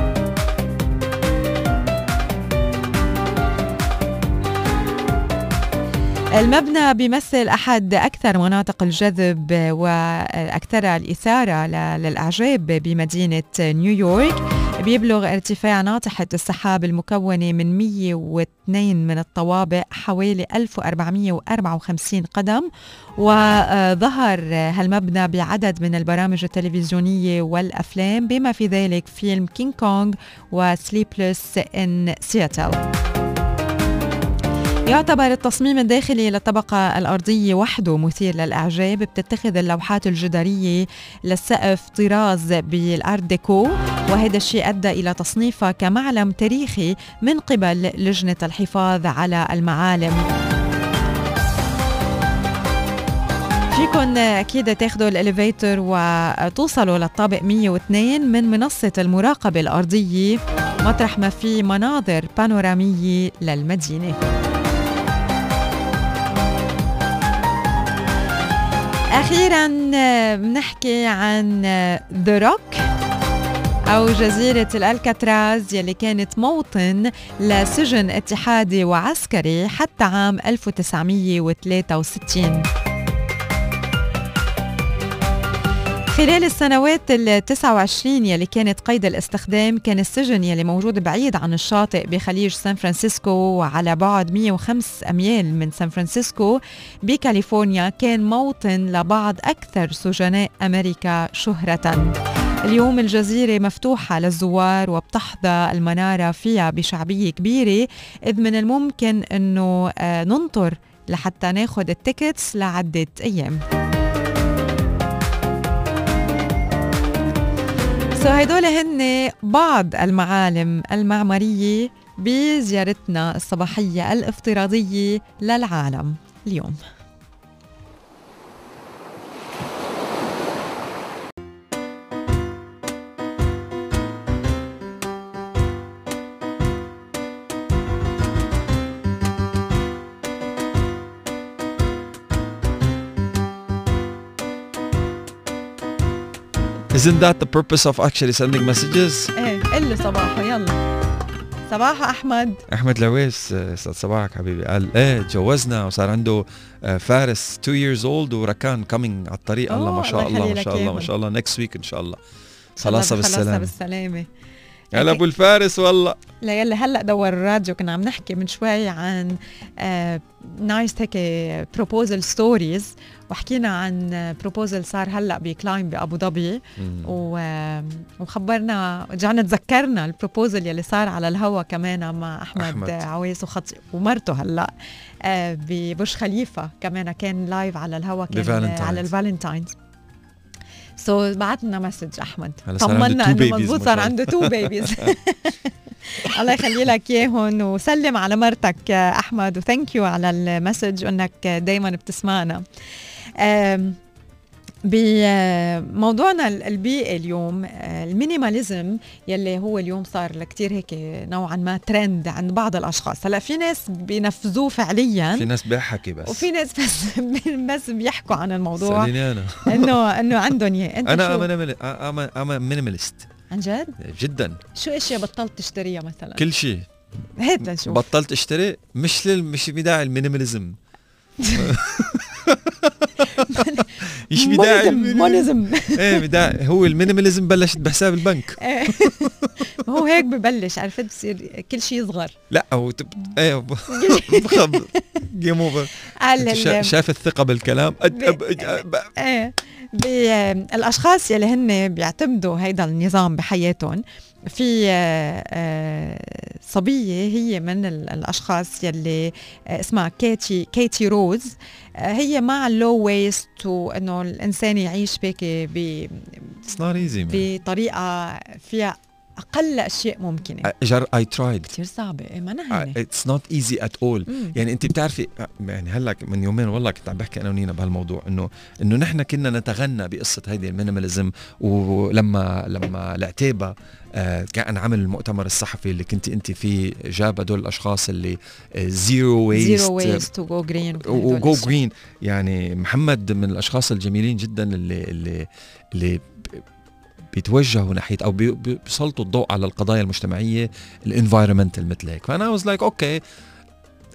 المبنى بيمثل أحد أكثر مناطق الجذب وأكثر الإثارة للأعجاب بمدينة نيويورك. بيبلغ ارتفاع ناطحة السحاب المكونة من 102 من الطوابق حوالي 1454 قدم. وظهر هالمبنى بعدد من البرامج التلفزيونية والأفلام بما في ذلك فيلم كينج كونغ و Sleepless in Seattle يعتبر التصميم الداخلي للطبقة الأرضية وحده مثير للإعجاب بتتخذ اللوحات الجدارية للسقف طراز بالأرض ديكو وهذا الشيء أدى إلى تصنيفها كمعلم تاريخي من قبل لجنة الحفاظ على المعالم. فيكن أكيد تاخذوا الإليفيتر وتوصلوا للطابق 102 من منصة المراقبة الأرضية مطرح ما في مناظر بانورامية للمدينة. أخيرا بنحكي عن The Rock أو جزيرة الألكاتراز يلي كانت موطن لسجن اتحادي وعسكري حتى عام 1963 خلال السنوات ال 29 يلي كانت قيد الاستخدام كان السجن يلي موجود بعيد عن الشاطئ بخليج سان فرانسيسكو وعلى بعد 105 أميال من سان فرانسيسكو بكاليفورنيا كان موطن لبعض أكثر سجناء أمريكا شهرة. اليوم الجزيرة مفتوحة للزوار وبتحظى المنارة فيها بشعبية كبيرة إذ من الممكن أنه آه، ننطر لحتى ناخد ال tickets لعدة أيام. so هدول هن بعض المعالم المعمارية بزيارتنا الصباحية الافتراضية للعالم اليوم. Isn't that the purpose of actually sending messages? إيه قل له صباحه. يلا. صباحو أحمد. أحمد لويس أستاذ صباحك حبيبي. قال إيه تجوزنا وصار عنده آه، فارس 2 years old وركان coming على الطريق. الله ما أوه، شاء الله الله ما يخلي شاء لك الله ما إياهم. شاء الله. next week إن شاء الله. خلاص خلاص بالسلامة بالسلامة. هلا ابو الفارس والله. لا يلي هلا دور الراديو. كنا عم نحكي من شوي عن آه نايس هيك بروبوزل ستوريز وحكينا عن بروبوزل صار هلا بكلاين بأبو ظبي. آه، وخبرنا رجعنا تذكرنا ال proposal يلي صار على الهوا كمان مع أحمد, أحمد. عويس وخطيبته ومرته هلا آه ببرج خليفة. كمان كان live على الهوا كان. على ال Valentine's. so so, بعت لنا message أحمد. طمنا إنه ما صار. عنده two babies *laughs* *laughs* الله يخلي لك إياهم وسلم على مرتك أحمد. و thank you على ال message وإنك دائما بتسمعنا. بموضوعنا البيئي اليوم آه، ال minimalism يلي هو اليوم صار كتير هيك نوعا ما ترند عند بعض الأشخاص. هلأ في ناس بينفذوه فعليا. في ناس بيحكي بس. وفي ناس بس *laughs* بس بيحكوا عن الموضوع. سأليني أنا. انه إنه عندهم إياه. أنت أنا شو؟ minimal أنا minimalist عن جد؟ جدا. شو إشياء بطلت تشتريها مثلا؟ كل شيء. هات لنشوف بطلت أشتري مش لل مش بداعي ال minimalism. *laughs* مش بداعي minimalism إيه بداعي هو ال minimalism بلشت بحساب البنك. *laughs* إيه. هو هيك ببلش عرفت؟ بصير كل شيء يصغر. لا هو تب... إيه game over قال أنت شا- ال- شايف الثقة بالكلام. إيه. ب- الأشخاص يلي هن بيعتمدوا هيدا النظام بحياتهم في آه، آه، صبية هي من ال- الأشخاص يلي آه، اسمها كيتي كيتي روز. هي مع ال low waste وإنه الإنسان يعيش هيك ب- it's not easy بطريقة فيها أقل أشياء ممكنة. I tried كثير صعبة. إيه ما هينة. it's not easy at all. يعني أنت بتعرفي يعني هلأ من يومين والله كنت عم بحكي أنا ونينا بهالموضوع إنه إنه نحن كنا نتغنى بقصة هيدي ال minimalism ولما لما العتيبة آه كان عمل المؤتمر الصحفي اللي كنت انت فيه جاب هدول الأشخاص اللي zero waste zero waste و go green و go green يعني محمد من الأشخاص الجميلين جدا اللي اللي اللي بيتوجهوا ناحية أو بي- بي- بيسلطوا الضوء على القضايا المجتمعية ال environmental مثل هيك. فأنا was like okay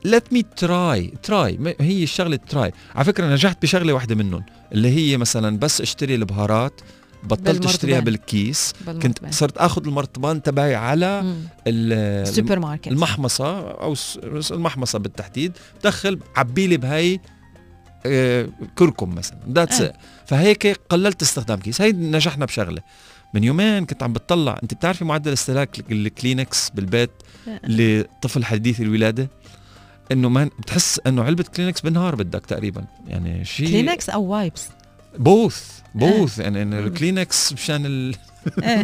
let me try try هي الشغلة try على فكرة نجحت بشغلة واحدة منهم اللي هي مثلا بس اشتري البهارات بطلت. اشتريها بالكيس كنت صرت آخذ المرطبان تبعي على ال- السوبر ماركت المحمصة أو المحمصة بالتحديد. دخل عبي لي بهي آه، كركم مثلا. that's آه. فهيك قللت استخدام كيس هي نجحنا بشغلة. من يومين كنت عم بتطلع. انت بتعرفي معدل استهلاك الكلينكس بالبيت آه. لطفل حديث الولادة؟ انه ما بتحس انه علبة كلينكس بالنهار بدك تقريبا. يعني شيء كلينكس أو wipes both both يعني مم. الكلينكس مشان ال... إيه.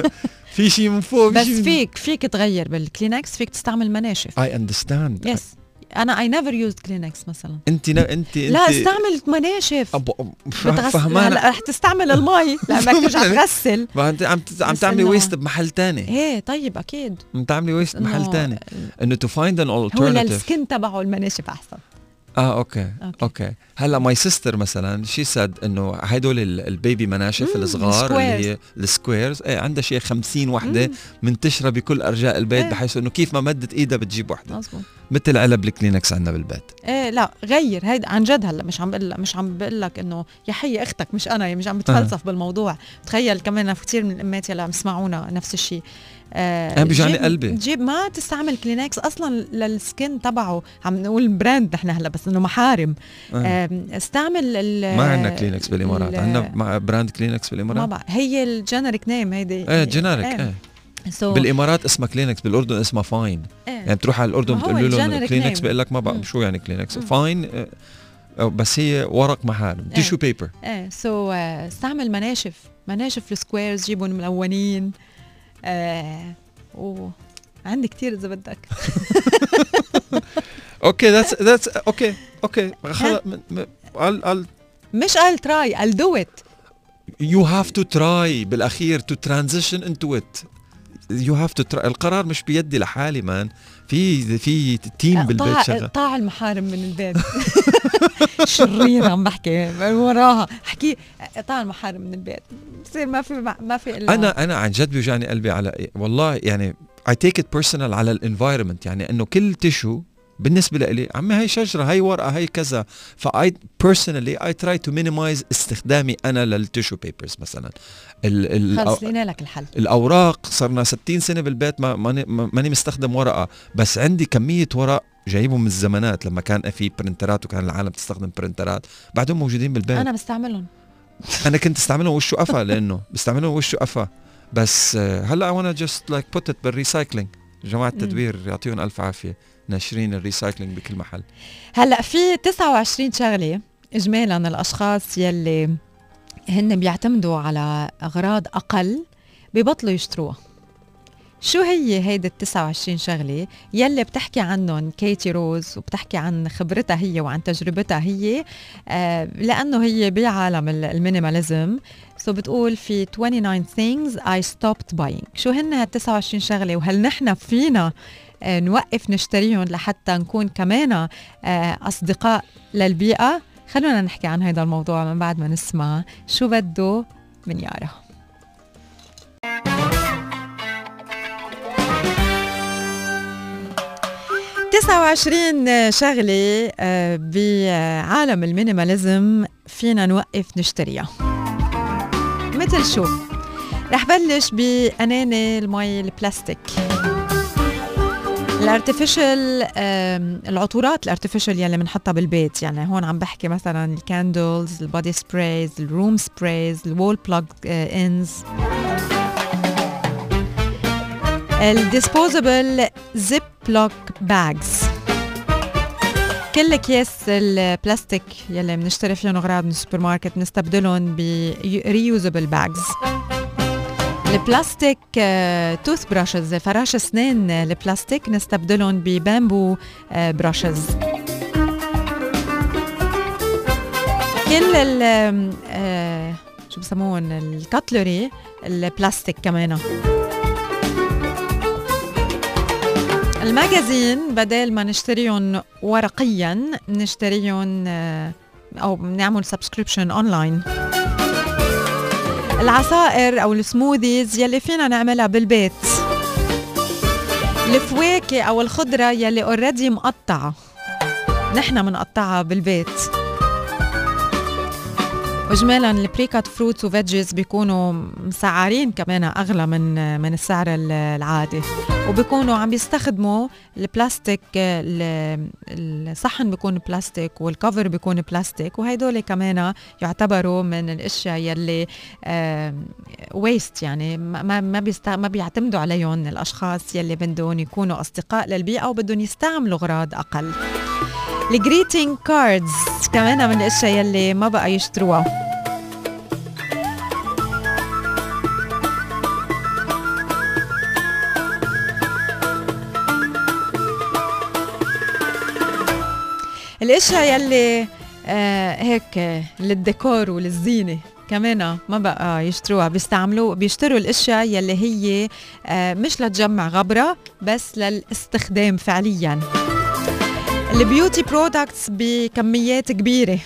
*laughs* في شيء من فوق بس فيك فيك تغير بالكلينكس فيك تستعمل مناشف. I understand yes أنا I never used Kleenex مثلا. انت نا انت لا انت استعمل مناشف أبو *laughs* فهمان هلا رح تستعمل المي. لانك ترجع تغسل ما أنت عم عم تعملي waste بمحل تاني. إيه طيب أكيد. عم تعملي waste بمحل إنه تاني. إنه to find an alternative. للسكن تبعه المناشف أحسن. آه okay okay. okay. هلأ my sister مثلا she said إنه هدول ال- ال baby مناشف الصغار اللي. هي ال squares إيه عندها شي 50 وحدة. منتشرة بكل أرجاء البيت إيه. بحيث إنه كيف ما مدت إيدها بتجيب وحدة. مزبوط مثل علب الكلينكس عندنا بالبيت. إيه لا غير. هيدا عن جد هلأ مش عم بقول مش عم بقول لك إنه يا حي أختك مش أنا مش عم بتفلسف بالموضوع. تخيل كمان في كثير من الأمات يلي عم يسمعونا نفس الشيء. آه أنا بيجعني قلبي. جيب ما تستعمل كلينكس أصلا للسكن تبعه. عم نقول brand نحن هلا بس إنه محارم. آه. آه استعمل ال ما عندنا كلينكس بالإمارات. ال- عندنا brand Kleenex ما بالإمارات. بعرف. هي ال generic name هيدي. إيه generic إيه. so بالإمارات اسمها كلينكس بالأردن اسمها Fine يعني إيه بتروح على الأردن ما بتقول لهم كلينكس. بيقول لك ما مم. شو يعني Kleenex. Fine آه، آه، بس هي ورق محارم إيه. tissue paper إيه so استعمل مناشف. مناشف ال squares جيبهم ملونين. آه و عندي كتير إذا بدك. *laughs* okay that's that's okay okay. I'll, I'll مش قال try قال do it you have to try بالأخير to transition into it. You have to try. القرار مش بيدي لحالي مان في في team بالبيت شغال. اقطاع المحارم من البيت. *laughs* شريرة عم بحكي وراها. احكي اقطاع المحارم من البيت. بصير ما في ما في الا أنا أنا عن جد بيوجعني قلبي على والله يعني I take it personal على ال environment يعني إنه كل tissue بالنسبة لي عمي هاي شجرة هاي ورقة هاي كذا. ف I personally I try to minimize استخدامي أنا لل tissue papers مثلا. ال ال خلص لقينا لك الحل. الأوراق صرنا 60 سنة بالبيت ما ماني ما- ماني مستخدم ورقة. بس عندي كمية ورق جايبهم من الزمانات لما كان في printerات وكان العالم تستخدم printerات بعدهم موجودين بالبيت. أنا أنا, بستعملهم. *laughs* أنا كنت استعملهم وشه قفا لأنه بستعملهم وشه قفا بس آه، هلأ I wanna just like put it بال recycling جماعة. التدوير يعطيهم ألف عافية. ناشرين ال recycling بكل محل. هلأ في 29 شغلة اجمالا الأشخاص يلي هن بيعتمدوا على أغراض أقل ببطلوا يشتروها. شو هي هيدي ال 29 شغلة يلي بتحكي عنهم كيتي روز وبتحكي عن خبرتها هي وعن تجربتها هي؟ آه لأنه هي بعالم ال minimalism. so بتقول في 29 things I stopped buying. شو هن هال 29 شغلة وهل نحن فينا نوقف نشتريهم لحتى نكون كمان آه أصدقاء للبيئة. خلونا نحكي عن هذا الموضوع من بعد ما نسمع شو بده من يارا 29 شغلة آه، بعالم ال minimalism فينا نوقف نشتريها. مثل شو؟ رح بلش بأناني المي البلاستيك. ال artificial العطورات ال artificial يلي بنحطها بالبيت. يعني هون عم بحكي مثلا ال candles ال body sprays ال room sprays ال wall plug-ins ال disposable Ziploc bags كل أكياس البلاستيك يلي بنشتري فيهم اغراض من السوبر ماركت بنستبدلهم ب reusable bags البلاستيك toothbrushes فراش اسنان البلاستيك نستبدلهم ب bamboo brushes كل ال شو بسموهم ال cutlery البلاستيك كمان ال magazine بدل ما نشتريهم ورقيا نشتريهم آه، أو نعمل subscription online العصائر أو ال smoothies يلي فينا نعملها بالبيت. الفواكه أو الخضرة يلي already مقطعة. نحن بنقطعها بالبيت. واجمالا ال pre-cut fruits و veggies بيكونوا مسعرين كمان أغلى من من السعر العادي. وبيكونوا عم بيستخدموا البلاستيك الصحن بيكون بلاستيك وال cover بيكون بلاستيك وهيدول كمان يعتبروا من الأشياء يلي waste يعني ما ما ما بيعتمدوا عليهم الأشخاص يلي بدهم يكونوا أصدقاء للبيئة وبدهم يستعملوا أغراض أقل. ال greeting cards كمان من الأشياء يلي ما بقى يشتروها. الأشياء يلي آه هيك للديكور وللزينة كمان ما بقى يشتروها. بيستعملوا بيشتروا الأشياء يلي هي آه مش لتجمع غبرة بس للاستخدام فعليا. ال beauty products بكميات كبيرة.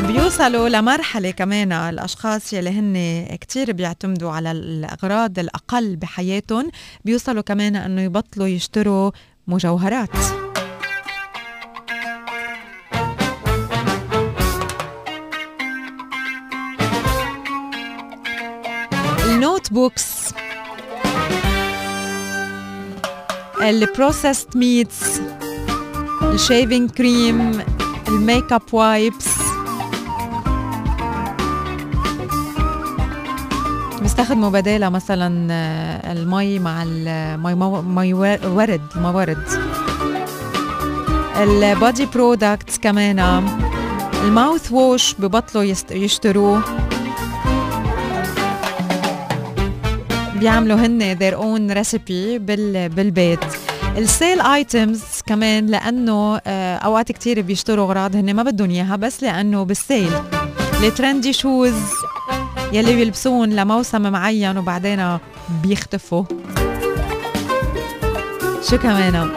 بيوصلوا لمرحلة كمان الأشخاص يلي هن كتير بيعتمدوا على الأغراض الأقل بحياتهم بيوصلوا كمان أنه يبطلوا يشتروا مجوهرات. ال notebooks ال processed meats ال shaving cream ال makeup wipes بيستخدموا بدالها مثلا آه، المي مع المي مي ورد ماورد ال body products كمان ال mouthwash ببطلوا يشتروه. بيعملوا هن their own recipe بال بالبيت. ال sale items كمان لأنه آه، أوقات كتير بيشتروا أغراض هن ما بدهم إياها بس لأنه بال sale ال trendy shoes يلي بيلبسون لموسم معين وبعدين بيختفوا. شو كمان؟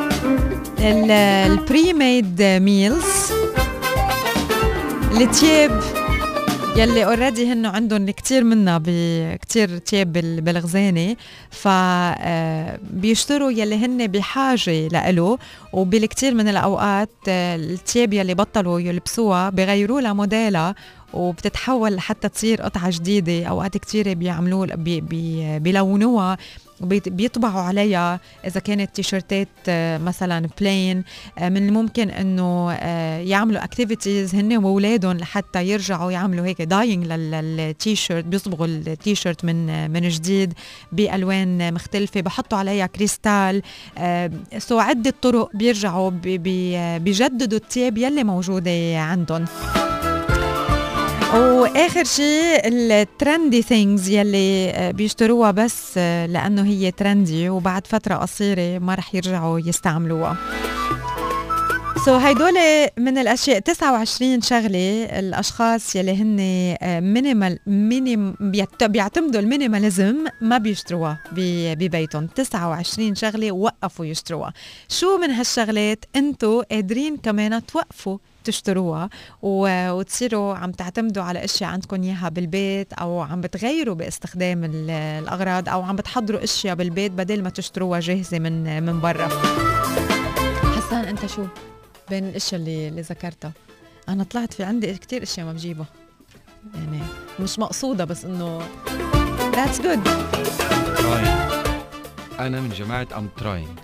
ال pre-made meals التياب يلي already هن عندهم كتير منا كتير تياب بالخزانة ف آه، بيشتروا يلي هن بحاجة لإله وبالكثير من الأوقات آه، التياب يلي بطلوا يلبسوها بغيروا لها موديلها وبتتحول لحتى تصير قطعة جديدة أوقات كثيره بيعملوا بي بي بيلونوها. بيطبعوا عليها إذا كانت تيشرتات آه، مثلا plain آه، من الممكن إنه آه، يعملوا activities هن وأولادهم لحتى يرجعوا يعملوا هيك dyeing لل T-shirt بيصبغوا التيشرت من من جديد بألوان مختلفة بحطوا عليها كريستال so عدة طرق بيرجعوا بيجددوا التياب يلي موجودة عندهم. وآخر شيء ال trendy things يلي آه، بيشتروها بس آه، لأنه هي trendy وبعد فترة قصيرة ما رح يرجعوا يستعملوها. so هيدول من الأشياء 29 شغلة الأشخاص يلي هن minimal minim بيعتمدوا ال minimalism ما بيشتروها ببيتهم. 29 شغلة وقفوا يشتروها. شو من هالشغلات أنتم قادرين كمان توقفوا تشتروها وتصيروا عم تعتمدوا على أشياء عندكم إياها بالبيت أو عم بتغيروا باستخدام الأغراض أو عم بتحضروا أشياء بالبيت بدل ما تشتروها جاهزة من من برا. حسان أنت شو؟ بين الأشياء اللي اللي ذكرتها. أنا طلعت في عندي كتير أشياء ما بجيبها. يعني مش مقصودة بس إنه that's good أنا من جماعة I'm trying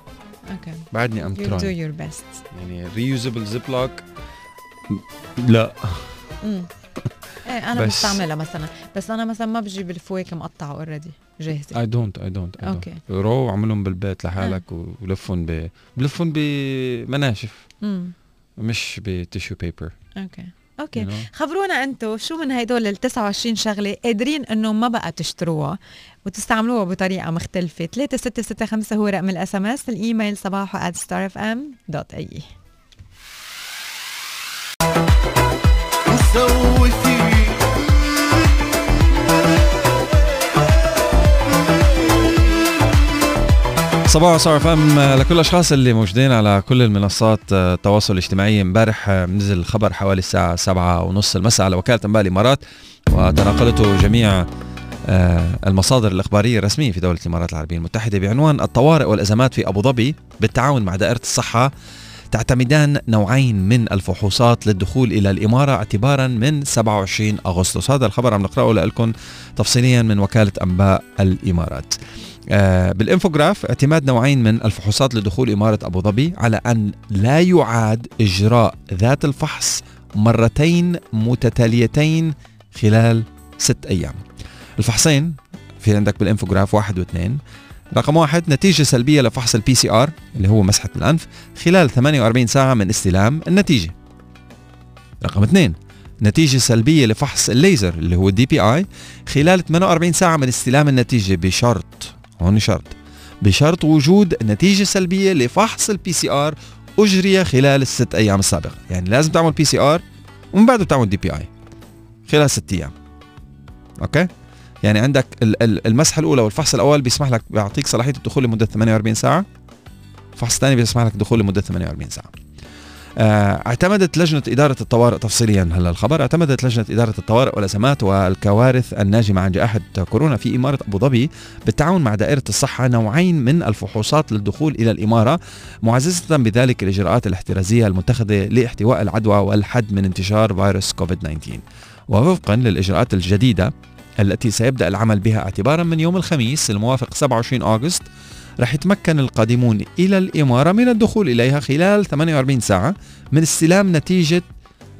okay بعدني I'm you do trying your best يعني reusable Ziploc لا. *laughs* إيه أنا بس- بستعملها مثلا. بس أنا مثلا ما بجيب الفواكه مقطعة already جاهزة. اي دونت اي دونت أوكي. رو وعملهم بالبيت لحالك ولفهم ب بلفهم بمناشف. امم مش بتيشو بيبر أوكي. أوكي. خبرونا أنتم شو من هدول ال 29 شغلة قادرين إنه ما بقى تشتروها وتستعملوها بطريقة مختلفة. 3665 هو رقم ال SMS ال email صباحو at starfm.ae صباح Star FM لكل الأشخاص اللي موجودين على كل المنصات آه، التواصل الاجتماعي. امبارح آه، نزل خبر حوالي الساعة سبعة ونص المساء على وكالة أنباء الإمارات وتناقلته جميع آه، المصادر الإخبارية الرسمية في دولة الإمارات العربية المتحدة بعنوان الطوارئ والأزمات في أبو ظبي بالتعاون مع دائرة الصحة. تعتمدان نوعين من الفحوصات للدخول إلى الإمارة اعتبارا من 27 أغسطس. هذا الخبر عم نقرأه لكم تفصيليا من وكالة أنباء الإمارات. آه، بالانفوجراف اعتماد نوعين من الفحوصات لدخول إمارة أبو ظبي على أن لا يعاد إجراء ذات الفحص مرتين متتاليتين خلال ست أيام. الفحصين في عندك بال infograph واحد واثنين. رقم واحد نتيجة سلبية لفحص ال PCR اللي هو مسحة الأنف خلال 48 ساعة من استلام النتيجة. رقم اثنين نتيجة سلبية لفحص الليزر اللي هو ال DPI خلال 48 ساعة من استلام النتيجة بشرط هون شرط بشرط وجود نتيجة سلبية لفحص ال PCR أجري خلال الست أيام السابقة. يعني لازم تعمل PCR ومن بعده تعمل DPI خلال ست أيام. okay؟ يعني عندك ال- ال- المسحة الأولى والفحص الأول بيسمح لك بيعطيك صلاحية الدخول لمدة 48 ساعة. الفحص الثاني بيسمح لك الدخول لمدة 48 ساعة. آه، اعتمدت لجنة إدارة الطوارئ تفصيليا. هلا الخبر اعتمدت لجنة إدارة الطوارئ والأزمات والكوارث الناجمة عن جائحة كورونا في إمارة أبو ظبي بالتعاون مع دائرة الصحة نوعين من الفحوصات للدخول إلى الإمارة معززة بذلك الإجراءات الاحترازية المتخذة لاحتواء العدوى والحد من انتشار فيروس كوفيد 19 ووفقا للإجراءات الجديدة التي سيبدأ العمل بها اعتبارا من يوم الخميس الموافق 27 أغسطس رح يتمكن القادمون إلى الإمارة من الدخول إليها خلال 48 ساعة من استلام نتيجة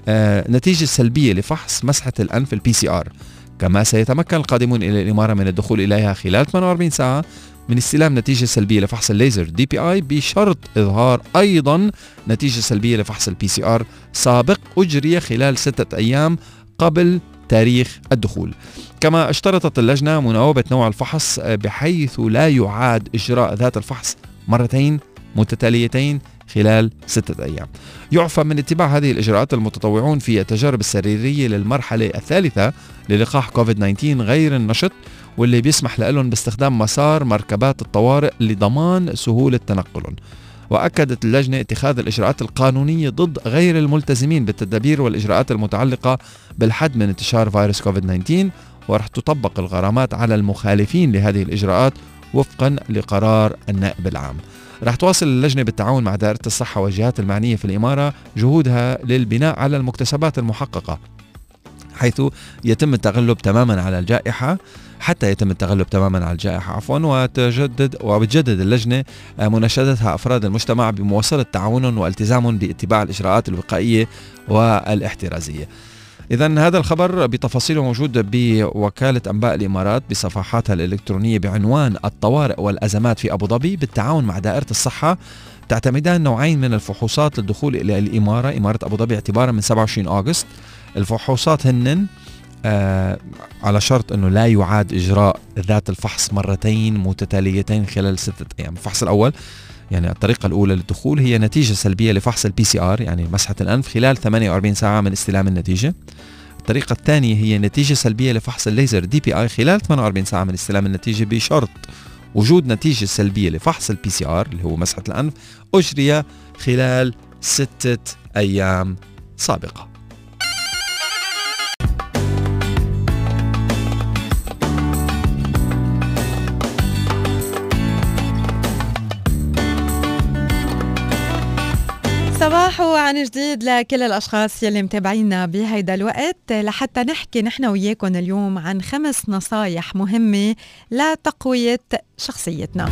آه نتيجة سلبية لفحص مسحة الأنف ال PCR كما سيتمكن القادمون إلى الإمارة من الدخول إليها خلال 48 ساعة من استلام نتيجة سلبية لفحص الليزر DPI بشرط إظهار أيضا نتيجة سلبية لفحص ال PCR سابق أجري خلال ستة أيام قبل تاريخ الدخول. كما اشترطت اللجنة مناوبة نوع الفحص آه، بحيث لا يعاد إجراء ذات الفحص مرتين متتاليتين خلال ستة أيام. يعفى من اتباع هذه الإجراءات المتطوعون في التجارب السريرية للمرحلة الثالثة للقاح كوفيد 19 غير النشط واللي بيسمح لهم باستخدام مسار مركبات الطوارئ لضمان سهولة تنقلهم. وأكدت اللجنة اتخاذ الإجراءات القانونية ضد غير الملتزمين بالتدابير والإجراءات المتعلقة بالحد من انتشار فيروس كوفيد 19 ورح تطبق الغرامات على المخالفين لهذه الإجراءات وفقا لقرار النائب العام. رح تواصل اللجنة بالتعاون مع دائرة الصحة والجهات المعنية في الإمارة جهودها للبناء على المكتسبات المحققة حيث يتم التغلب تماما على الجائحة حتى يتم التغلب تماما على الجائحة. عفوا وتجدد وبتجدد اللجنة مناشدتها أفراد المجتمع بمواصلة تعاونهم والتزامهم باتباع الإجراءات الوقائية والاحترازية. إذا هذا الخبر بتفاصيله موجود بوكالة أنباء الإمارات بصفحاتها الإلكترونية بعنوان الطوارئ والأزمات في أبو ظبي بالتعاون مع دائرة الصحة. تعتمدان نوعين من الفحوصات للدخول إلى الإمارة. إمارة أبو ظبي اعتبارا من 27 أغسطس. الفحوصات هن آه على شرط أنه لا يعاد إجراء ذات الفحص مرتين متتاليتين خلال ستة أيام. الفحص الأول يعني الطريقة الأولى للدخول هي نتيجة سلبية لفحص ال PCR يعني مسحة الأنف خلال 48 ساعة من استلام النتيجة. الطريقة الثانية هي نتيجة سلبية لفحص الليزر DPI خلال 48 ساعة من استلام النتيجة بشرط وجود نتيجة سلبية لفحص ال PCR اللي هو مسحة الأنف أجري خلال ستة أيام سابقة. صباح عن جديد لكل الأشخاص يلي متابعينا بهيدا الوقت. لحتى نحكي نحن وياكم اليوم عن خمس نصايح مهمة لتقوية شخصيتنا.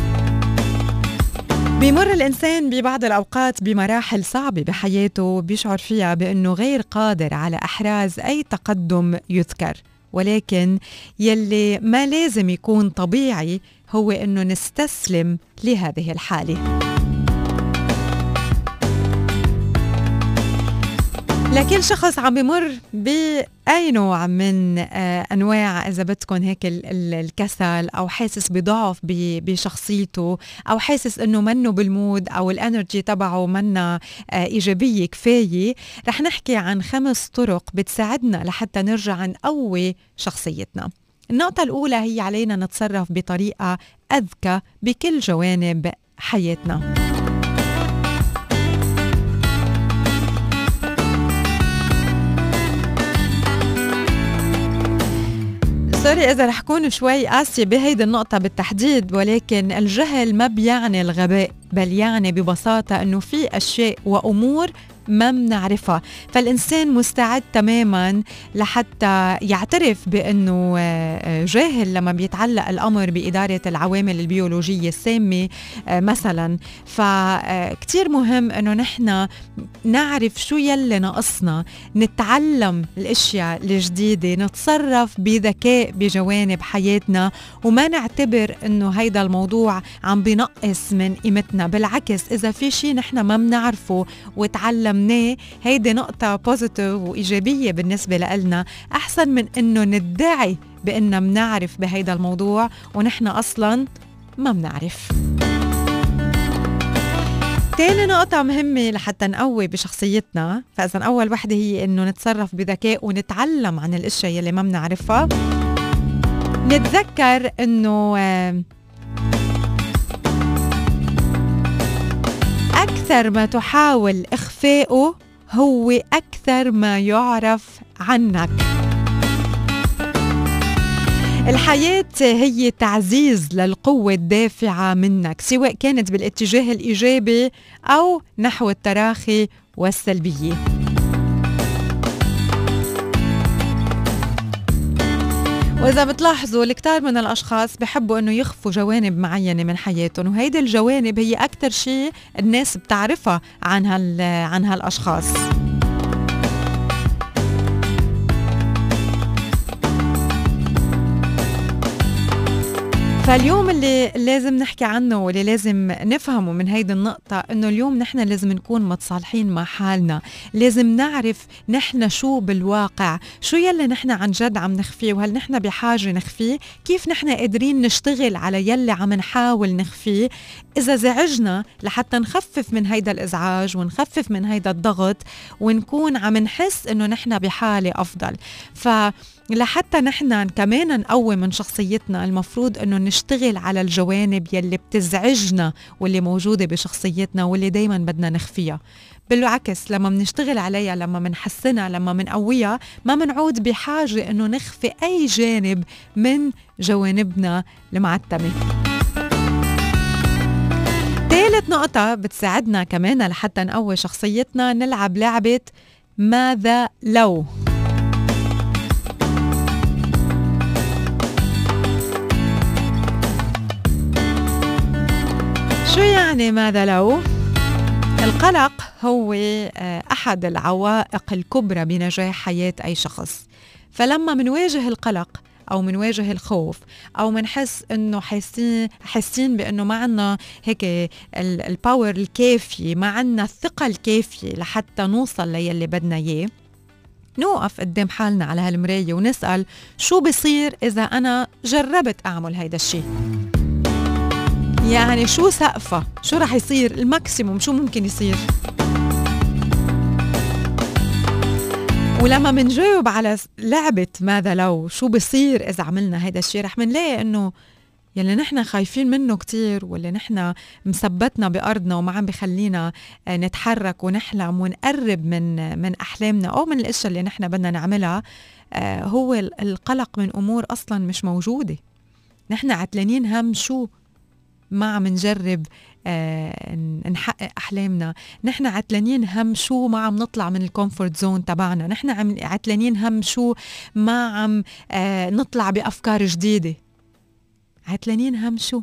بيمر الإنسان ببعض الأوقات بمراحل صعبة بحياته بيشعر فيها بأنه غير قادر على إحراز أي تقدم يذكر. ولكن يلي ما لازم يكون طبيعي هو أنه نستسلم لهذه الحالة. لكل شخص عم بمر بأي نوع من آه، أنواع إذا بدكم هيك الكسل أو حاسس بضعف بشخصيته أو حاسس إنه منه بالمود أو الإنرجي تبعه منا آه، إيجابية كفاية رح نحكي عن خمس طرق بتساعدنا لحتى نرجع نقوي شخصيتنا. النقطة الأولى هي علينا نتصرف بطريقة أذكى بكل جوانب حياتنا. سوري إذا رح كون شوي قاسية بهيدي النقطة بالتحديد ولكن الجهل ما بيعني الغباء بل يعني ببساطة إنه في أشياء وأمور ما بنعرفها فالإنسان مستعد تماما لحتى يعترف بأنه آه، جاهل لما بيتعلق الأمر بإدارة العوامل البيولوجية السامة آه، مثلا. فكتير مهم أنه نحن نعرف شو يلي ناقصنا نتعلم الأشياء الجديدة نتصرف بذكاء بجوانب حياتنا وما نعتبر إنه هيدا الموضوع عم بنقص من قيمتنا. بالعكس إذا في شيء نحن ما بنعرفه وتعلمناه هيدي نقطة بوزيتيف وإيجابية بالنسبة لنا أحسن من إنه ندعي بإننا بنعرف بهيدا الموضوع ونحن أصلا ما بنعرف تاني نقطة مهمة لحتى نقوي بشخصيتنا. فإذا أول وحدة هي إنه نتصرف بذكاء ونتعلم عن الأشياء يلي ما بنعرفها نتذكر إنه أكثر ما تحاول إخفاؤه هو أكثر ما يعرف عنك. الحياة هي تعزيز للقوة الدافعة منك سواء كانت بالاتجاه الإيجابي أو نحو التراخي والسلبية وإذا بتلاحظوا الكثير من الأشخاص بحبوا إنه يخفوا جوانب معينة من حياتهم وهيدي الجوانب هي أكثر شيء الناس بتعرفها عن هال عن هالأشخاص. فاليوم اللي لازم نحكي عنه واللي لازم نفهمه من هيدي النقطة إنه اليوم نحن لازم نكون متصالحين مع حالنا. لازم نعرف نحن شو بالواقع شو يلي نحن عن جد عم نخفيه وهل نحن بحاجة نخفيه؟ كيف نحن قادرين نشتغل على يلي عم نحاول نخفيه؟ إذا زعجنا لحتى نخفف من هيدا الإزعاج ونخفف من هيدا الضغط ونكون عم نحس إنه نحن بحالة أفضل. ف لحتى نحن كمان نقوي من شخصيتنا المفروض إنه نشتغل على الجوانب يلي بتزعجنا واللي موجودة بشخصيتنا واللي دايما بدنا نخفيها. بالعكس لما بنشتغل عليها لما بنحسنها لما بنقويها ما بنعود بحاجة إنه نخفي أي جانب من جوانبنا المعتمة. ثالث نقطة بتساعدنا كمان لحتى نقوي شخصيتنا نلعب لعبة ماذا لو؟ شو يعني ماذا لو؟ القلق هو آه، أحد العوائق الكبرى بنجاح حياة أي شخص فلما منواجه القلق أو منواجه الخوف أو منحس إنه حاسين حاسين بإنه ما عنا هيك ال power الكافيه ما عنا الثقة الكافية لحتى نوصل للي بدنا إياه نوقف قدام حالنا على هالمراية ونسأل شو بصير إذا أنا جربت أعمل هيدا الشيء يعني شو سقفة؟ شو رح يصير؟ ال maximum شو ممكن يصير؟ ولما منجاوب على لعبة ماذا لو شو بصير إذا عملنا هيدا الشيء رح منلاقي إنه يلي نحن خايفين منه كتير واللي نحن مثبتنا بأرضنا وما عم بخلينا آه، نتحرك ونحلم ونقرب من من أحلامنا أو من الأشياء اللي نحن بدنا نعملها آه، هو القلق من أمور أصلا مش موجودة. نحن عتلانين هم شو ما عم نجرب آه نحقق أحلامنا. نحن عتلانين هم شو ما عم نطلع من ال comfort zone تبعنا. نحن عم عتلانين هم شو ما عم آه نطلع بأفكار جديدة. عتلانين هم شو؟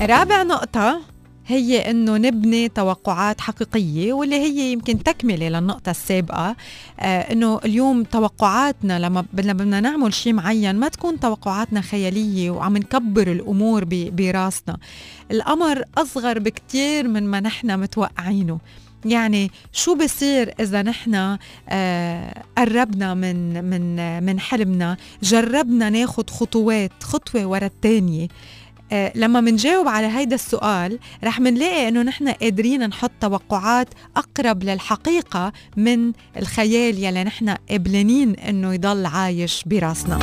رابع نقطة. هي إنه نبني توقعات حقيقية واللي هي يمكن تكملة للنقطة السابقة آه إنه اليوم توقعاتنا لما بدنا نعمل شيء معين ما تكون توقعاتنا خيالية وعم نكبر الأمور براسنا. الامر أصغر بكتير من ما نحن متوقعينه. يعني شو بصير إذا نحن آه قربنا من من من حلمنا؟ جربنا ناخد خطوات خطوة ورا الثانية لما منجاوب على هيدا السؤال رح منلاقي إنه نحن قادرين نحط توقعات أقرب للحقيقة من الخيال يلي نحن قبلانين إنه يضل عايش براسنا.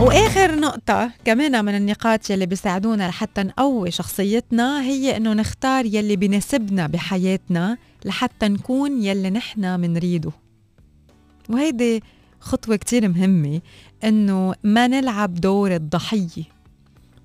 وآخر نقطة كمان من النقاط يلي بيساعدونا لحتى نقوي شخصيتنا هي إنه نختار يلي بيناسبنا بحياتنا لحتى نكون يلي نحن منريده. وهيدي خطوة كتير مهمة. إنه ما نلعب دور الضحية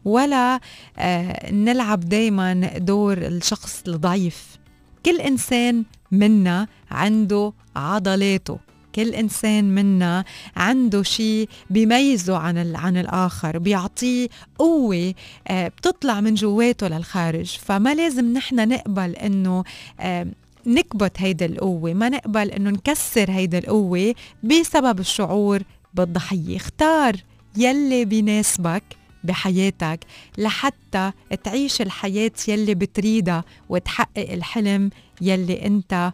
ولا آه نلعب دايما دور الشخص الضعيف. كل إنسان منا عنده عضلاته. كل إنسان منا عنده شيء بيميزه عن عن الآخر بيعطيه قوة آه بتطلع من جواته للخارج. فما لازم نحن نقبل إنه آه نكبت هيدا القوة ما نقبل إنه نكسر هيدا القوة بسبب الشعور بالضحية اختار يلي بيناسبك بحياتك لحتى تعيش الحياة يلي بتريدها وتحقق الحلم يلي انت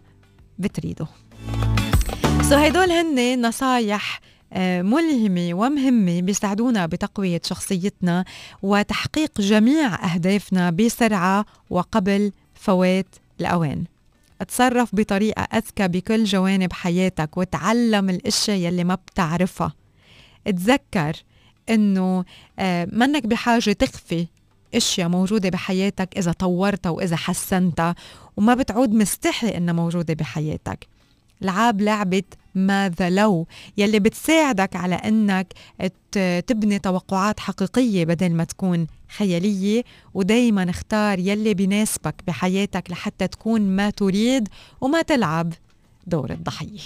بتريده. سو هدول هن نصايح آه، ملهمة ومهمة بيساعدونا بتقوية شخصيتنا وتحقيق جميع أهدافنا بسرعة وقبل فوات الأوان. أتصرف بطريقة أذكى بكل جوانب حياتك وتعلم الاشياء يلي ما بتعرفها. تذكر إنه آه، منك بحاجة تخفي إشياء موجودة بحياتك إذا طورتها وإذا حسنتها وما بتعود مستحي إنها موجودة بحياتك. لعاب لعبة ماذا لو يلي بتساعدك على إنك تبني توقعات حقيقية بدل ما تكون خيالية ودايما اختار يلي بيناسبك بحياتك لحتى تكون ما تريد وما تلعب دور الضحية.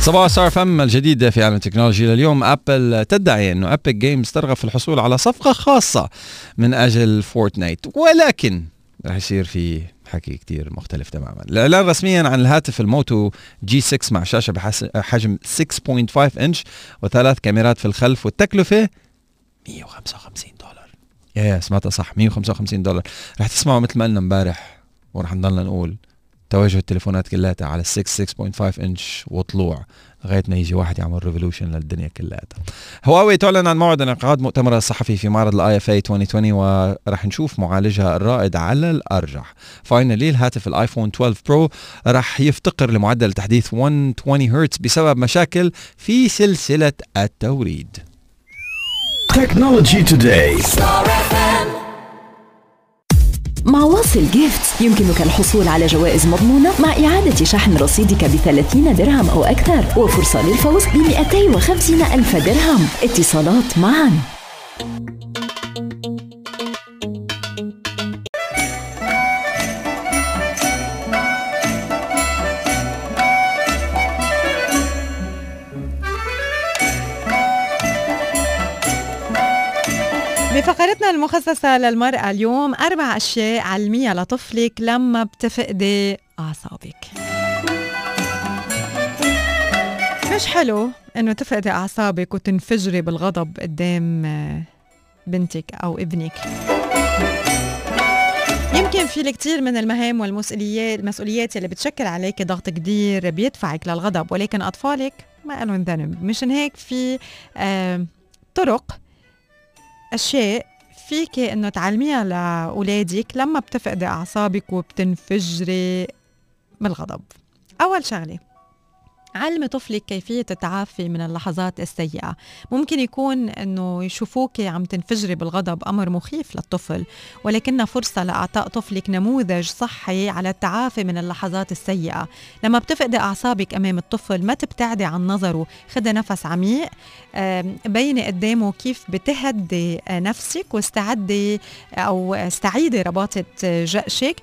صباح Star FM الجديدة في عالم التكنولوجيا لليوم. أبل تدعي انه Epic Games ترغب في الحصول على صفقة خاصة من أجل Fortnite. ولكن رح يصير في حكي كتير مختلف تماما. الإعلان رسميا عن الهاتف ال Moto G 6 مع شاشة بحجم 6.5 انش وثلاث كاميرات في الخلف والتكلفة 155 دولار. يا سمعتها صح 155 دولار. رح تسمعوا مثل ما قلنا امبارح ورح نضلنا نقول توجه التليفونات كلها على 6 6.5 انش وطلوع لغاية ما يجي واحد يعمل revolution للدنيا كلها هواوي تعلن عن موعد انعقاد مؤتمرها الصحفي في معرض ال IFA 2020 وراح نشوف معالجها الرائد على الأرجح. finally الهاتف ال iPhone 12 Pro راح يفتقر لمعدل تحديث 120 هرتز بسبب مشاكل في سلسلة التوريد. Technology Today. مع واصل gifts. يمكنك الحصول على جوائز مضمونة مع إعادة شحن رصيدك ب 30 درهم أو أكثر. وفرصة للفوز ب 250 ألف درهم. اتصالات معا. بفقرتنا المخصصة للمرأة اليوم أربع أشياء علمية لطفلك لما بتفقدي أعصابك. مش حلو إنه تفقدي أعصابك وتنفجري بالغضب قدام آه، بنتك أو ابنك. يمكن في الكثير من المهام والمسؤوليات المسؤوليات اللي بتشكل عليك ضغط كبير بيدفعك للغضب ولكن أطفالك ما لهم ذنب. مشان هيك في آه طرق أشياء فيك إنه تعلميها لأولادك لما بتفقدي أعصابك وبتنفجري بالغضب. أول شغلة. علمي طفلك كيفية التعافي من اللحظات السيئة. ممكن يكون أنه يشوفوك عم تنفجري بالغضب أمر مخيف للطفل ولكنها فرصة لإعطاء طفلك نموذج صحي على التعافي من اللحظات السيئة. لما بتفقدي أعصابك أمام الطفل ما تبتعدي عن نظره خدي نفس عميق بيني قدامه كيف بتهدي نفسك واستعدي أو استعيدي رباطة جأشك.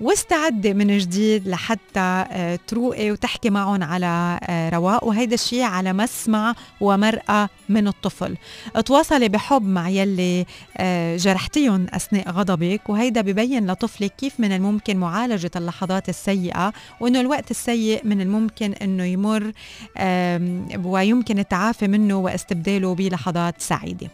واستعدي من جديد لحتى آه، تروقي وتحكي معهم على آه، رواق وهيدا الشيء على مسمع ومرأة من الطفل. تواصلي بحب مع يلي آه، جرحتيهم أثناء غضبك. وهيدا ببين لطفلك كيف من الممكن معالجة اللحظات السيئة وأنه الوقت السيء من الممكن أنه يمر ويمكن التعافي منه واستبداله بلحظات سعيدة.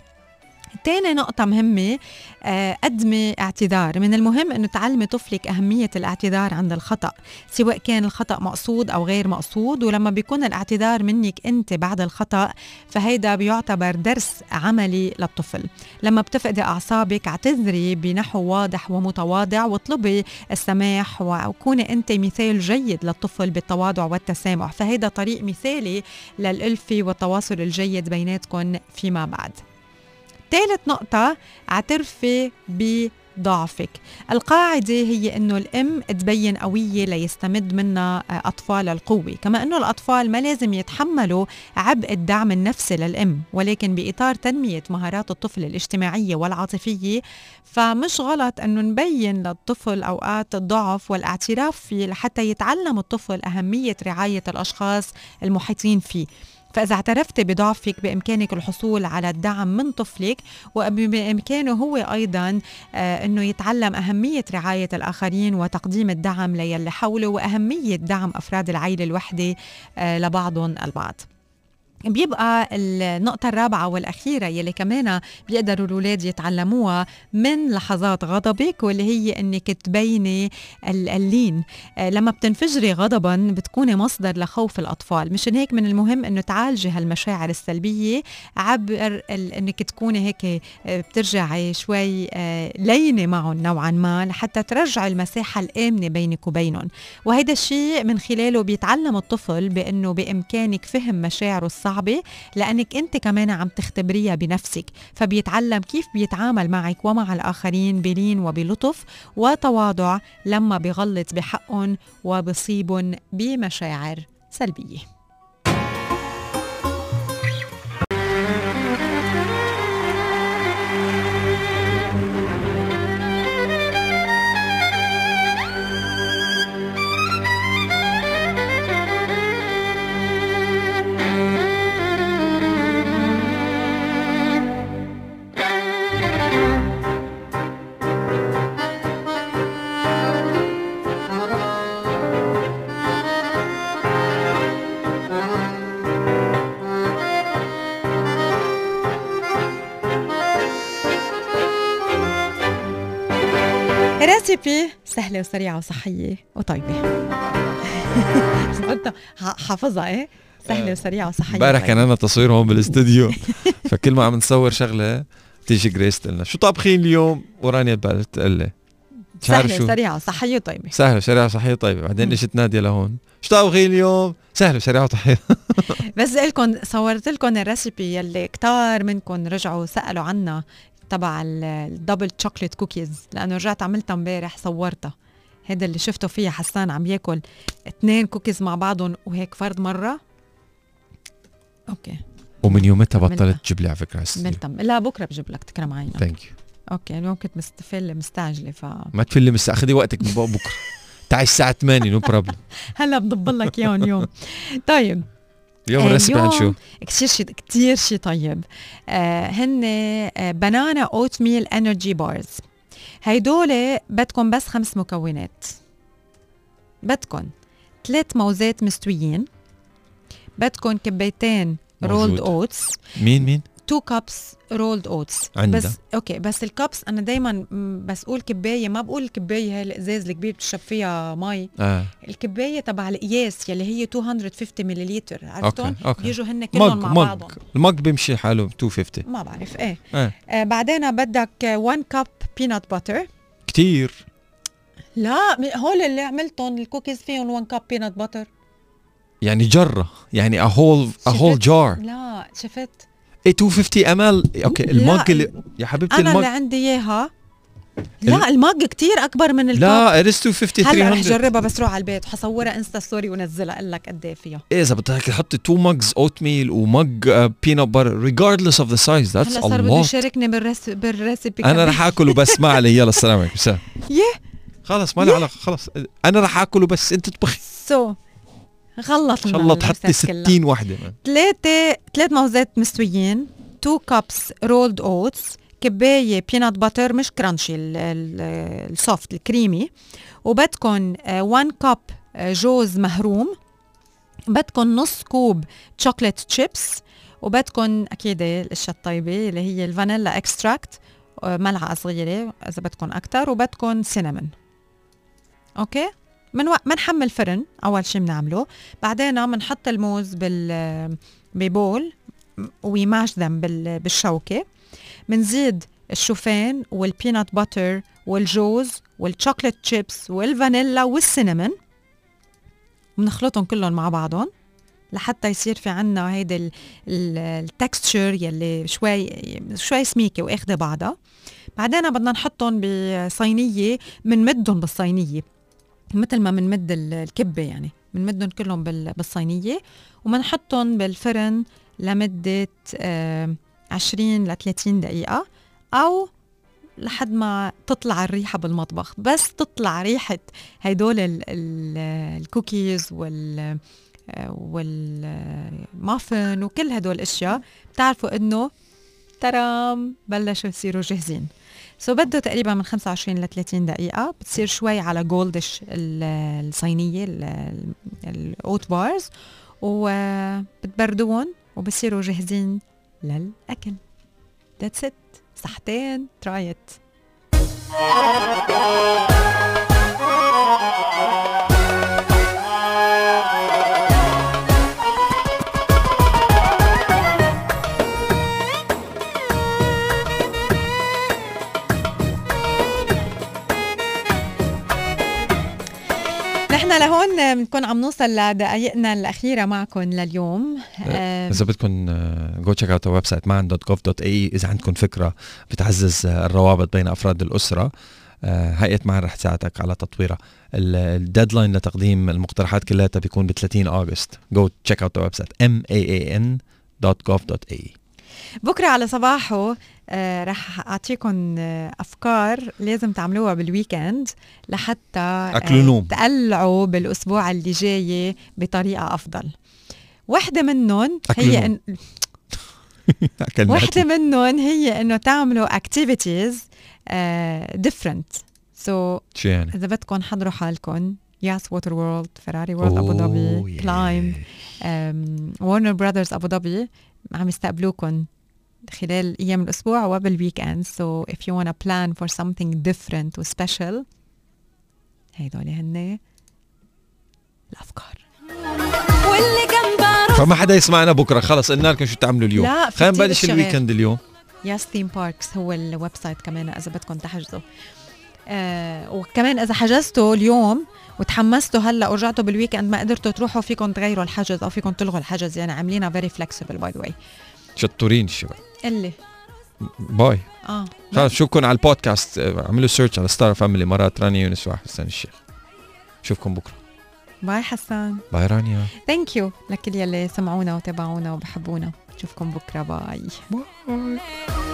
تاني نقطة مهمة آه، قدمي اعتذار. من المهم أنه تعلمي طفلك أهمية الاعتذار عند الخطأ سواء كان الخطأ مقصود أو غير مقصود. ولما بيكون الاعتذار منك أنت بعد الخطأ فهيدا بيعتبر درس عملي للطفل. لما بتفقدي أعصابك اعتذري بنحو واضح ومتواضع واطلبي السماح وكوني أنت مثال جيد للطفل بالتواضع والتسامح. فهيدا طريق مثالي للألفة والتواصل الجيد بيناتكم فيما بعد. ثالث نقطة اعترفي ضعفك القاعدة هي أنه الأم تبين قوية ليستمد منها أطفال القوة كما أنه الأطفال ما لازم يتحملوا عبء الدعم النفسي للأم ولكن بإطار تنمية مهارات الطفل الاجتماعية والعاطفية. فمش غلط أنه نبين للطفل أوقات الضعف والاعتراف فيه لحتى يتعلم الطفل أهمية رعاية الأشخاص المحيطين فيه. فإذا اعترفت بضعفك بإمكانك الحصول على الدعم من طفلك وبإمكانه هو أيضا آه، أنه يتعلم أهمية رعاية الآخرين وتقديم الدعم ليلي حوله وأهمية دعم أفراد العائلة الوحدة آه، لبعضهم البعض. بيبقى النقطة الرابعة والأخيرة يلي كمان بيقدروا الأولاد يتعلموها من لحظات غضبك واللي هي إنك تبيني اللين. آه، لما بتنفجري غضبا بتكوني مصدر لخوف الأطفال. مشان هيك من المهم إنه تعالجي هالمشاعر السلبية عبر إنك تكوني هيك آه، بترجعي شوي آه، لينة معهم نوعا ما لحتى ترجعي المساحة الآمنة بينك وبينهم. وهيدا الشيء من خلاله بيتعلم الطفل بأنه بإمكانك فهم مشاعره الصح صعبة لأنك أنت كمان عم تختبريها بنفسك فبيتعلم كيف بيتعامل معك ومع الآخرين بلين وبلطف وتواضع لما بغلط بحقهم وبصيبهم بمشاعر سلبية. ريسيبي سهلة وسريعة وصحية وطيبة. *laughs* قلت حافظها إيه؟ سهلة آه. وسريعة وصحية امبارح كان عندنا تصوير هون بالاستوديو. *laughs* فكل ما عم نصور شغلة تيجي جريس تقول شو طابخين اليوم؟ ورانيا تقول لي سهلة سريعة وصحية وطيبة. سهلة سريعة وصحية وطيبة. بعدين اجت نادية لهون شو طابخين اليوم؟ سهلة سريعة وطحية *laughs* بس لكم صورت لكم الريسيبي يلي كتار منكم رجعوا سألوا عنها. تبع ال double chocolate cookies لأنه رجعت عملتها امبارح صورتها. هذا اللي شفته فيها حسان عم ياكل اثنين كوكيز مع بعضهم وهيك فرد مرة. okay. ومن يومتها بطلت تجيب لي على فكرة لا بكرة بجيب لك تكرم عينك. thank you okay ممكن مستفله مستعجلة ف ما تفلي مست... خذي وقتك بكرة. تعي الساعة 8 no problem هلا بضبط لك إياهم يوم طيب. اليوم ال recipe عن شو؟ كثير شيء كثير شيء طيب. آه هن banana oatmeal energy bars هيدول بدكم بس خمس مكونات. بدكم ثلاث موزات مستويين. بدكم كبايتين rolled. oats مين مين؟ two cups rolled oats. بس okay بس ال cups أنا دايما بس أقول كباية ما بقول الكبايه هي الإزاز الكبير بتشرب فيها مي. آه. الكباية تبع القياس يلي هي 250 مليلتر عرفتهم بيجوا هن كلهم mug مع mug بعضهم. ال mug بيمشي حاله 250 ما بعرف إيه. إيه آه بعدين بدك 1 cup peanut butter كتير. لا هول اللي عملتهم الكوكيز فيهم 1 cup peanut butter يعني جرة يعني a whole a whole jar. لا شفت؟ إيه 250 ml okay. ال mug اللي يا حبيبتي أنا اللي عندي إياها. لا ال mug كتير أكبر من ال cup لا is 250 هلا رح 300 جربها بس روح على البيت. وحصورها insta story ونزلها أقول لك قد إيه فيها. إيه إذا بدك تحطي 2 mugs oatmeal و mug peanut butter regardless of the size that's هلا a صار بده يشاركني بال res بال recipe أنا. رح آكل وبس ما علي. يلا السلام عليكم *laughs* يه خلص ما لي علاقة خلص. أنا رح آكل وبس أنت اطبخي so غلط إن شاء الله تحطي 60 وحده ثلاثة ثلاث موزات مستويين 2 cups rolled oats كباية peanut butter مش crunchy ال- ال- ال soft ال creamy. وبدكن 1 cup جوز مهروم. بدكن نص كوب chocolate chips وبدكن أكيد الأشياء الطيبة اللي هي ال vanilla extract ملعقة صغيرة إذا بدكم أكثر وبدكن cinnamon okay؟ من وقت منحمي فرن أول شيء بنعمله بعدين بنحط الموز بال ب bowl و mash them بال بالشوكة. بنزيد الشوفان وال peanut butter والجوز وال chocolate chips والفانيلا وال cinnamon. بنخلطهم كلهم مع بعضهم لحتى يصير في عنا هيدا ال texture يلي شوي شوي سميكة واخده بعضها. بعدين بدنا نحطهم بصينية بنمدهم بالصينية. مثل ما بنمد ال- الكبة يعني. بنمدهم كلهم بال- بالصينية وبنحطهم بالفرن لمدة آه، 20 ل 30 دقيقة أو لحد ما تطلع الريحة بالمطبخ. بس تطلع ريحة هدول ال- ال- الكوكيز وال والمافن وكل هدول الاشياء بتعرفوا إنه ترام بلشوا يصيروا جاهزين. so بده تقريبا من 25 ل 30 دقيقة. بتصير شوي على goldish ال- الصينية ال- ال oat bars وبتبردوهم وبصيروا جاهزين للأكل. that's it صحتين. alright نحن لهون بنكون عم نوصل لدقائقنا الأخيرة معكم لليوم. آه، إذا بدكم go check out website maan.gov.ae إذا عندكم فكرة بتعزز آه، الروابط بين أفراد الأسرة آه، هيئة معن رح تساعدك على تطويرها. ال- ال deadline لتقديم المقترحات كلها بيكون ب 30 أغسطس. go check out website maan.gov.ae بكرة على صباحو آه، رح أعطيكم آه، أفكار لازم تعملوها بال weekend لحتى آه،. تقلعوا بالأسبوع اللي جاي بطريقة أفضل واحدة منهم هي. إن *laughs* واحدة منهم هي إنه تعملوا so شو يعني؟ إذا بدكم حضروا حالكم Yas Waterworld Ferrari World أبو ظبي CLYMB Warner Bros. ابو ظبي عم يستقبلوكم خلال أيام الأسبوع وبال weekend so if you wanna plan for something different و special هيدول هن الأفكار. واللي كان بعرف فما حدا يسمعنا بكرة. خلص قلنا لكم شو تعملوا اليوم. لا، خلينا نبلش. ال weekend اليوم. Yas Theme Parks هو ال website كمان إذا بدكم تحجزوا. آه وكمان إذا حجزتوا اليوم وتحمستوا هلأ ورجعتوا بال weekend ما قدرتوا تروحوا فيكم تغيروا الحجز أو فيكم تلغوا الحجز. يعني عاملينها very flexible by the way شطورين الشباب. يلا bye. آه. خلص شوفكم على البودكاست. اعملوا سيرش على ستار فاميلي مرات رانيا يونس واحد حسين الشيخ. شوفكم بكرة. باي حسان. باي رانيا. ثانك يو لكل يلي سمعونا وتابعونا وبحبونا. نشوفكم بكرة. باي. باي.